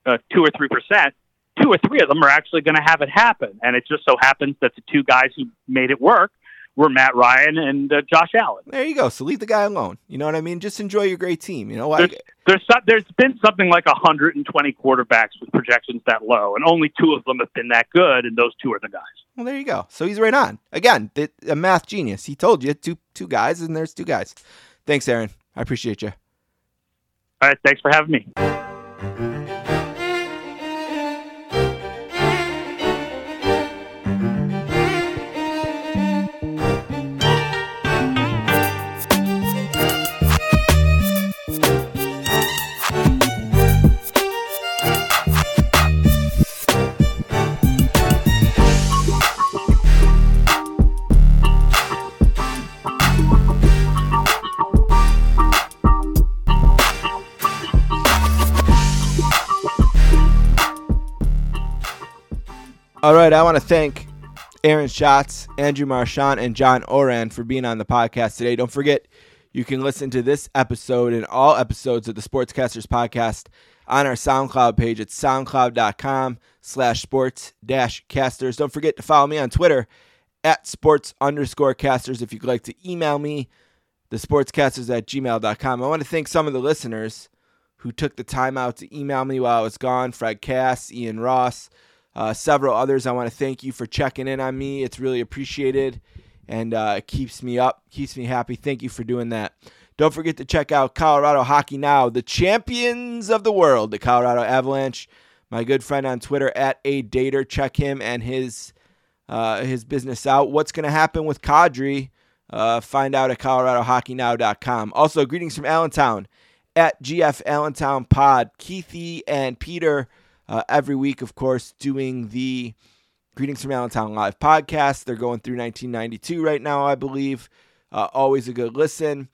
uh, two or three percent, two or three of them are actually going to have it happen, and it just so happens that the two guys who made it work were Matt Ryan and uh, Josh Allen. There you go. So leave the guy alone. You know what I mean? Just enjoy your great team. You know, There's, there's so- there's been something like 120 quarterbacks with projections that low, and only two of them have been that good, and those two are the guys. well, there you go. So he's right on. Again, a math genius. He told you two two guys, and there's two guys. Thanks, Aaron. I appreciate you. All right, thanks for having me. All right, I want to thank Aaron Schatz, Andrew Marchand, and John Ourand for being on the podcast today. Don't forget, you can listen to this episode and all episodes of the Sportscasters podcast on our SoundCloud page at soundcloud.com slash sports dash casters. Don't forget to follow me on Twitter at sports underscore casters if you'd like to email me, the sportscasters at gmail.com. I want to thank some of the listeners who took the time out to email me while I was gone Fred Cass, Ian Ross, uh, several others. I want to thank you for checking in on me. It's really appreciated and uh, it keeps me up, keeps me happy. Thank you for doing that. Don't forget to check out Colorado Hockey Now, the champions of the world, the Colorado Avalanche. My good friend on Twitter at a dater. Check him and his uh, his business out. What's going to happen with Kadri? Uh, find out at ColoradoHockeyNow.com. Also, greetings from Allentown at GF Allentown Pod. Keithy and Peter uh, every week, of course, doing the Greetings from Allentown live podcast. They're going through 1992 right now, I believe. Uh, always a good listen.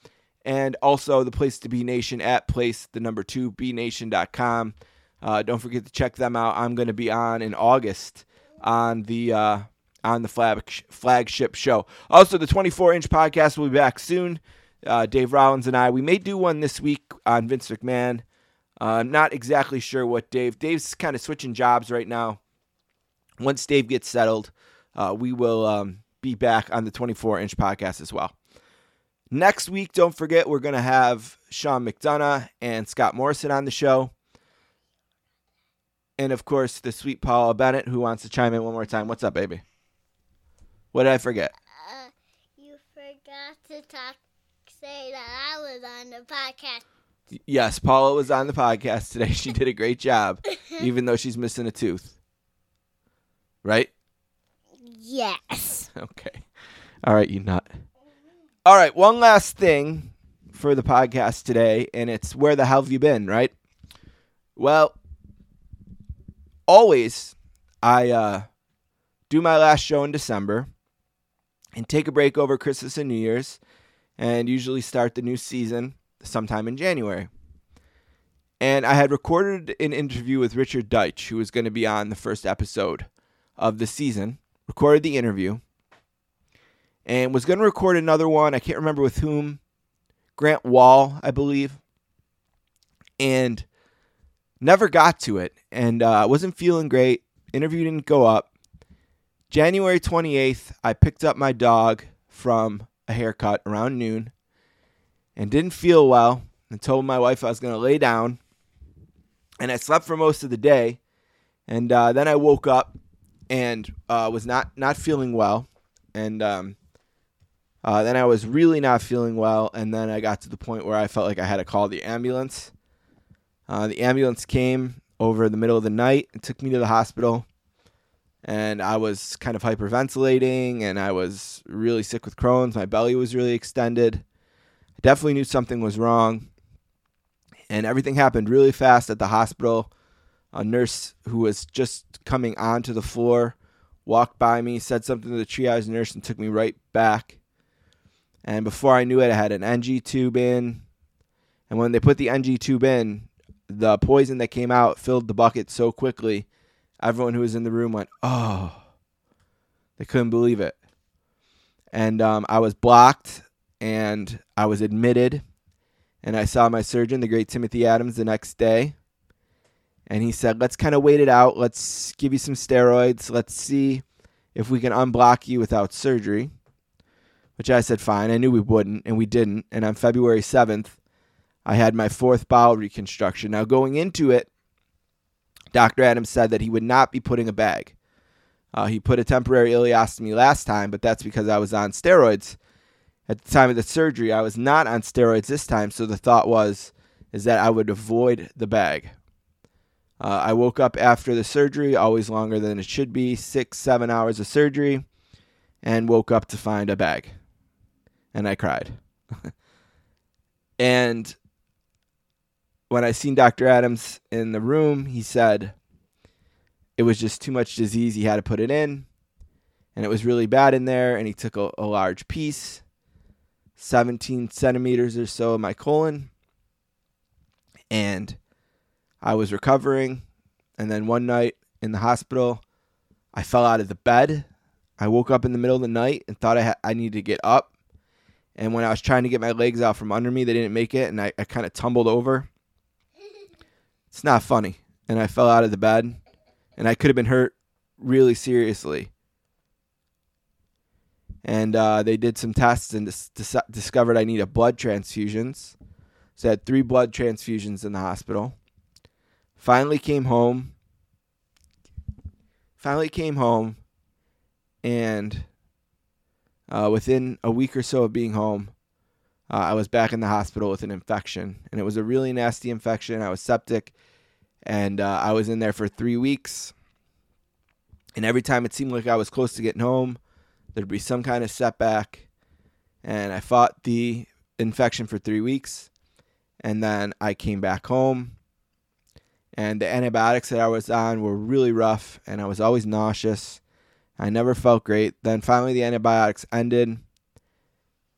And also the Place to Be Nation at place, the number two, bnation.com. Uh, don't forget to check them out. I'm going to be on in August on the uh, on the flag, flagship show. Also, the 24 inch podcast will be back soon. Uh, Dave Rollins and I. We may do one this week on Vince McMahon. Uh, not exactly sure what Dave. Dave's kind of switching jobs right now. Once Dave gets settled, uh, we will um, be back on the 24 inch podcast as well. Next week, don't forget, we're going to have Sean McDonough and Scott Morrison on the show. And of course, the sweet Paula Bennett, who wants to chime in one more time. What's up, baby? What did I forget? Uh, you forgot to talk, say that I was on the podcast. Yes, Paula was on the podcast today. She did a great job, even though she's missing a tooth. Right? Yes. Okay. All right, you nut. All right, one last thing for the podcast today, and it's where the hell have you been, right? Well, always I uh, do my last show in December and take a break over Christmas and New Year's, and usually start the new season sometime in January. And I had recorded an interview with Richard Deitsch, who was going to be on the first episode of the season. Recorded the interview and was going to record another one. I can't remember with whom. Grant Wahl, I believe. And never got to it. And uh, wasn't feeling great. Interview didn't go up. January 28th, I picked up my dog from a haircut around noon and didn't feel well and told my wife I was going to lay down. And I slept for most of the day. And uh, then I woke up and uh, was not, not feeling well. And um, uh, then I was really not feeling well, and then I got to the point where I felt like I had to call the ambulance. Uh, the ambulance came over the middle of the night and took me to the hospital. And I was kind of hyperventilating, and I was really sick with Crohn's. My belly was really extended. Definitely knew something was wrong. And everything happened really fast at the hospital. A nurse who was just coming onto the floor walked by me, said something to the triage nurse, and took me right back and before I knew it, I had an NG tube in. And when they put the NG tube in, the poison that came out filled the bucket so quickly, everyone who was in the room went, oh. They couldn't believe it. And um, I was blocked and I was admitted. And I saw my surgeon, the great Timothy Adams, the next day. And he said, let's kind of wait it out. Let's give you some steroids. Let's see if we can unblock you without surgery which I said fine. I knew we wouldn't, and we didn't. And on February 7th, I had my fourth bowel reconstruction. Now, going into it, Dr. Adams said that he would not be putting a bag. Uh, he put a temporary ileostomy last time, but that's because I was on steroids at the time of the surgery. I was not on steroids this time, so the thought was is that I would avoid the bag. Uh, I woke up after the surgery, always longer than it should be, six, seven hours of surgery, and woke up to find a bag and I cried. and when I seen Dr. Adams in the room, he said it was just too much disease. He had to put it in, and it was really bad in there. And he took a, a large piece, 17 centimeters or so of my colon, and I was recovering. And then one night in the hospital, I fell out of the bed. I woke up in the middle of the night and thought I ha- I needed to get up and when I was trying to get my legs out from under me, they didn't make it, and I, I kind of tumbled over. It's not funny. And I fell out of the bed, and I could have been hurt really seriously. And uh, they did some tests and dis- dis- discovered I needed blood transfusions. So I had three blood transfusions in the hospital. Finally came home. Finally came home, and uh, within a week or so of being home, uh, I was back in the hospital with an infection, and it was a really nasty infection. I was septic, and uh, I was in there for three weeks. And every time it seemed like I was close to getting home, there'd be some kind of setback. And I fought the infection for three weeks, and then I came back home. And the antibiotics that I was on were really rough, and I was always nauseous I never felt great. Then finally, the antibiotics ended,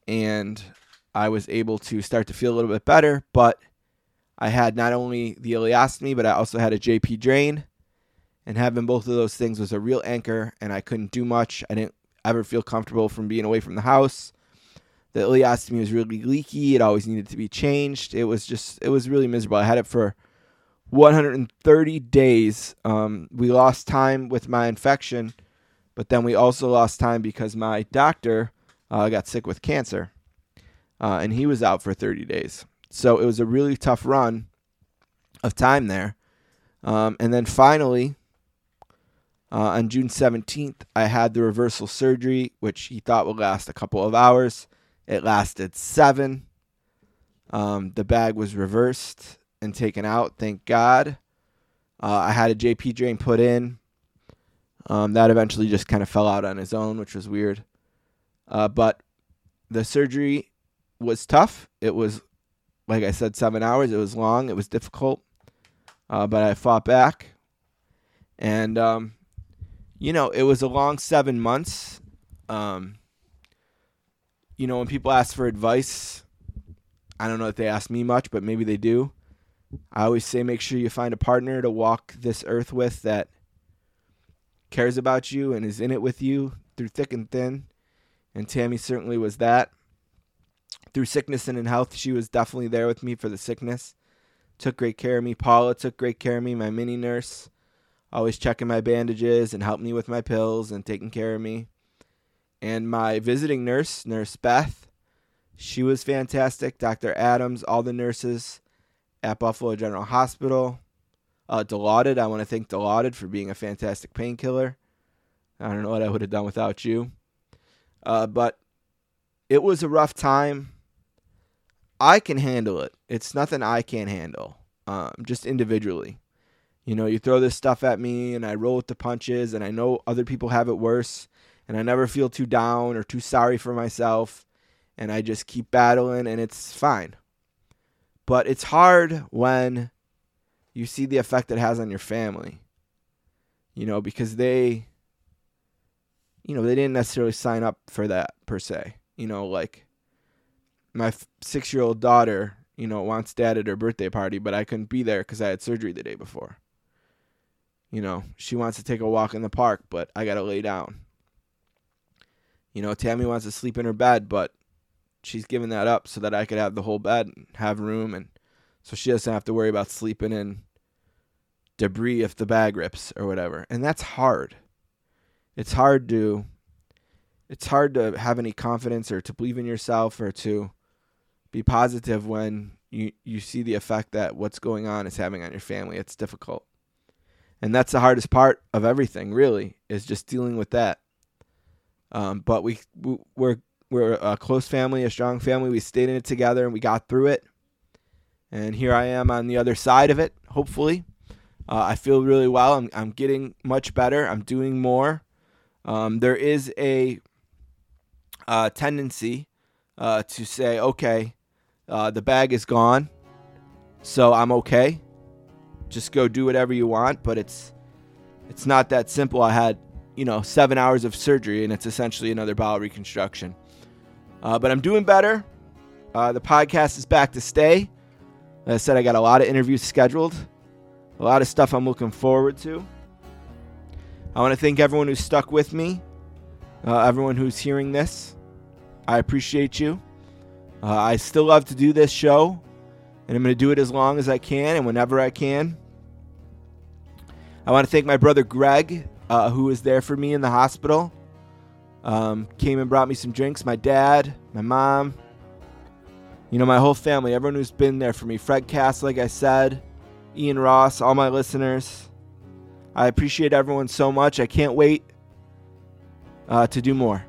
and I was able to start to feel a little bit better. But I had not only the ileostomy, but I also had a JP drain. And having both of those things was a real anchor, and I couldn't do much. I didn't ever feel comfortable from being away from the house. The ileostomy was really leaky. It always needed to be changed. It was just, it was really miserable. I had it for 130 days. Um, we lost time with my infection but then we also lost time because my doctor uh, got sick with cancer. uh, and he was out for 30 days. So it was a really tough run of time there. Um, and then finally, uh, on June 17th, I had the reversal surgery, which he thought would last a couple of hours. It lasted seven. Um, the bag was reversed and taken out, thank God. Uh, I had a JP drain put in. Um, that eventually just kind of fell out on his own, which was weird. Uh, but the surgery was tough. It was, like I said, seven hours. It was long. It was difficult. Uh, but I fought back. And, um, you know, it was a long seven months. Um, you know, when people ask for advice, I don't know if they ask me much, but maybe they do. I always say make sure you find a partner to walk this earth with that cares about you and is in it with you through thick and thin. And Tammy certainly was that. Through sickness and in health, she was definitely there with me for the sickness. Took great care of me. Paula took great care of me, my mini nurse. Always checking my bandages and helping me with my pills and taking care of me. And my visiting nurse, Nurse Beth, she was fantastic. Dr. Adams, all the nurses at Buffalo General Hospital. Uh, I want to thank Dilaudid for being a fantastic painkiller. I don't know what I would have done without you. Uh, but it was a rough time. I can handle it. It's nothing I can't handle, um, just individually. You know, you throw this stuff at me and I roll with the punches, and I know other people have it worse, and I never feel too down or too sorry for myself, and I just keep battling, and it's fine. But it's hard when you see the effect it has on your family. You know, because they you know, they didn't necessarily sign up for that per se. You know, like my 6-year-old daughter, you know, wants dad at her birthday party, but I couldn't be there cuz I had surgery the day before. You know, she wants to take a walk in the park, but I got to lay down. You know, Tammy wants to sleep in her bed, but she's given that up so that I could have the whole bed and have room and so she doesn't have to worry about sleeping in debris if the bag rips or whatever. And that's hard. It's hard to it's hard to have any confidence or to believe in yourself or to be positive when you you see the effect that what's going on is having on your family. It's difficult. And that's the hardest part of everything, really, is just dealing with that. Um, but we we're we're a close family, a strong family. We stayed in it together and we got through it. And here I am on the other side of it, hopefully. Uh, I feel really well. I'm, I'm getting much better. I'm doing more. Um, there is a uh, tendency uh, to say, okay, uh, the bag is gone, so I'm okay. Just go do whatever you want. But it's it's not that simple. I had you know seven hours of surgery, and it's essentially another bowel reconstruction. Uh, but I'm doing better. Uh, the podcast is back to stay. I said, I got a lot of interviews scheduled, a lot of stuff I'm looking forward to. I want to thank everyone who's stuck with me, uh, everyone who's hearing this. I appreciate you. Uh, I still love to do this show, and I'm going to do it as long as I can and whenever I can. I want to thank my brother Greg, uh, who was there for me in the hospital. Um, came and brought me some drinks. My dad, my mom, you know, my whole family, everyone who's been there for me. Fred Cass, like I said, Ian Ross, all my listeners. I appreciate everyone so much. I can't wait uh, to do more.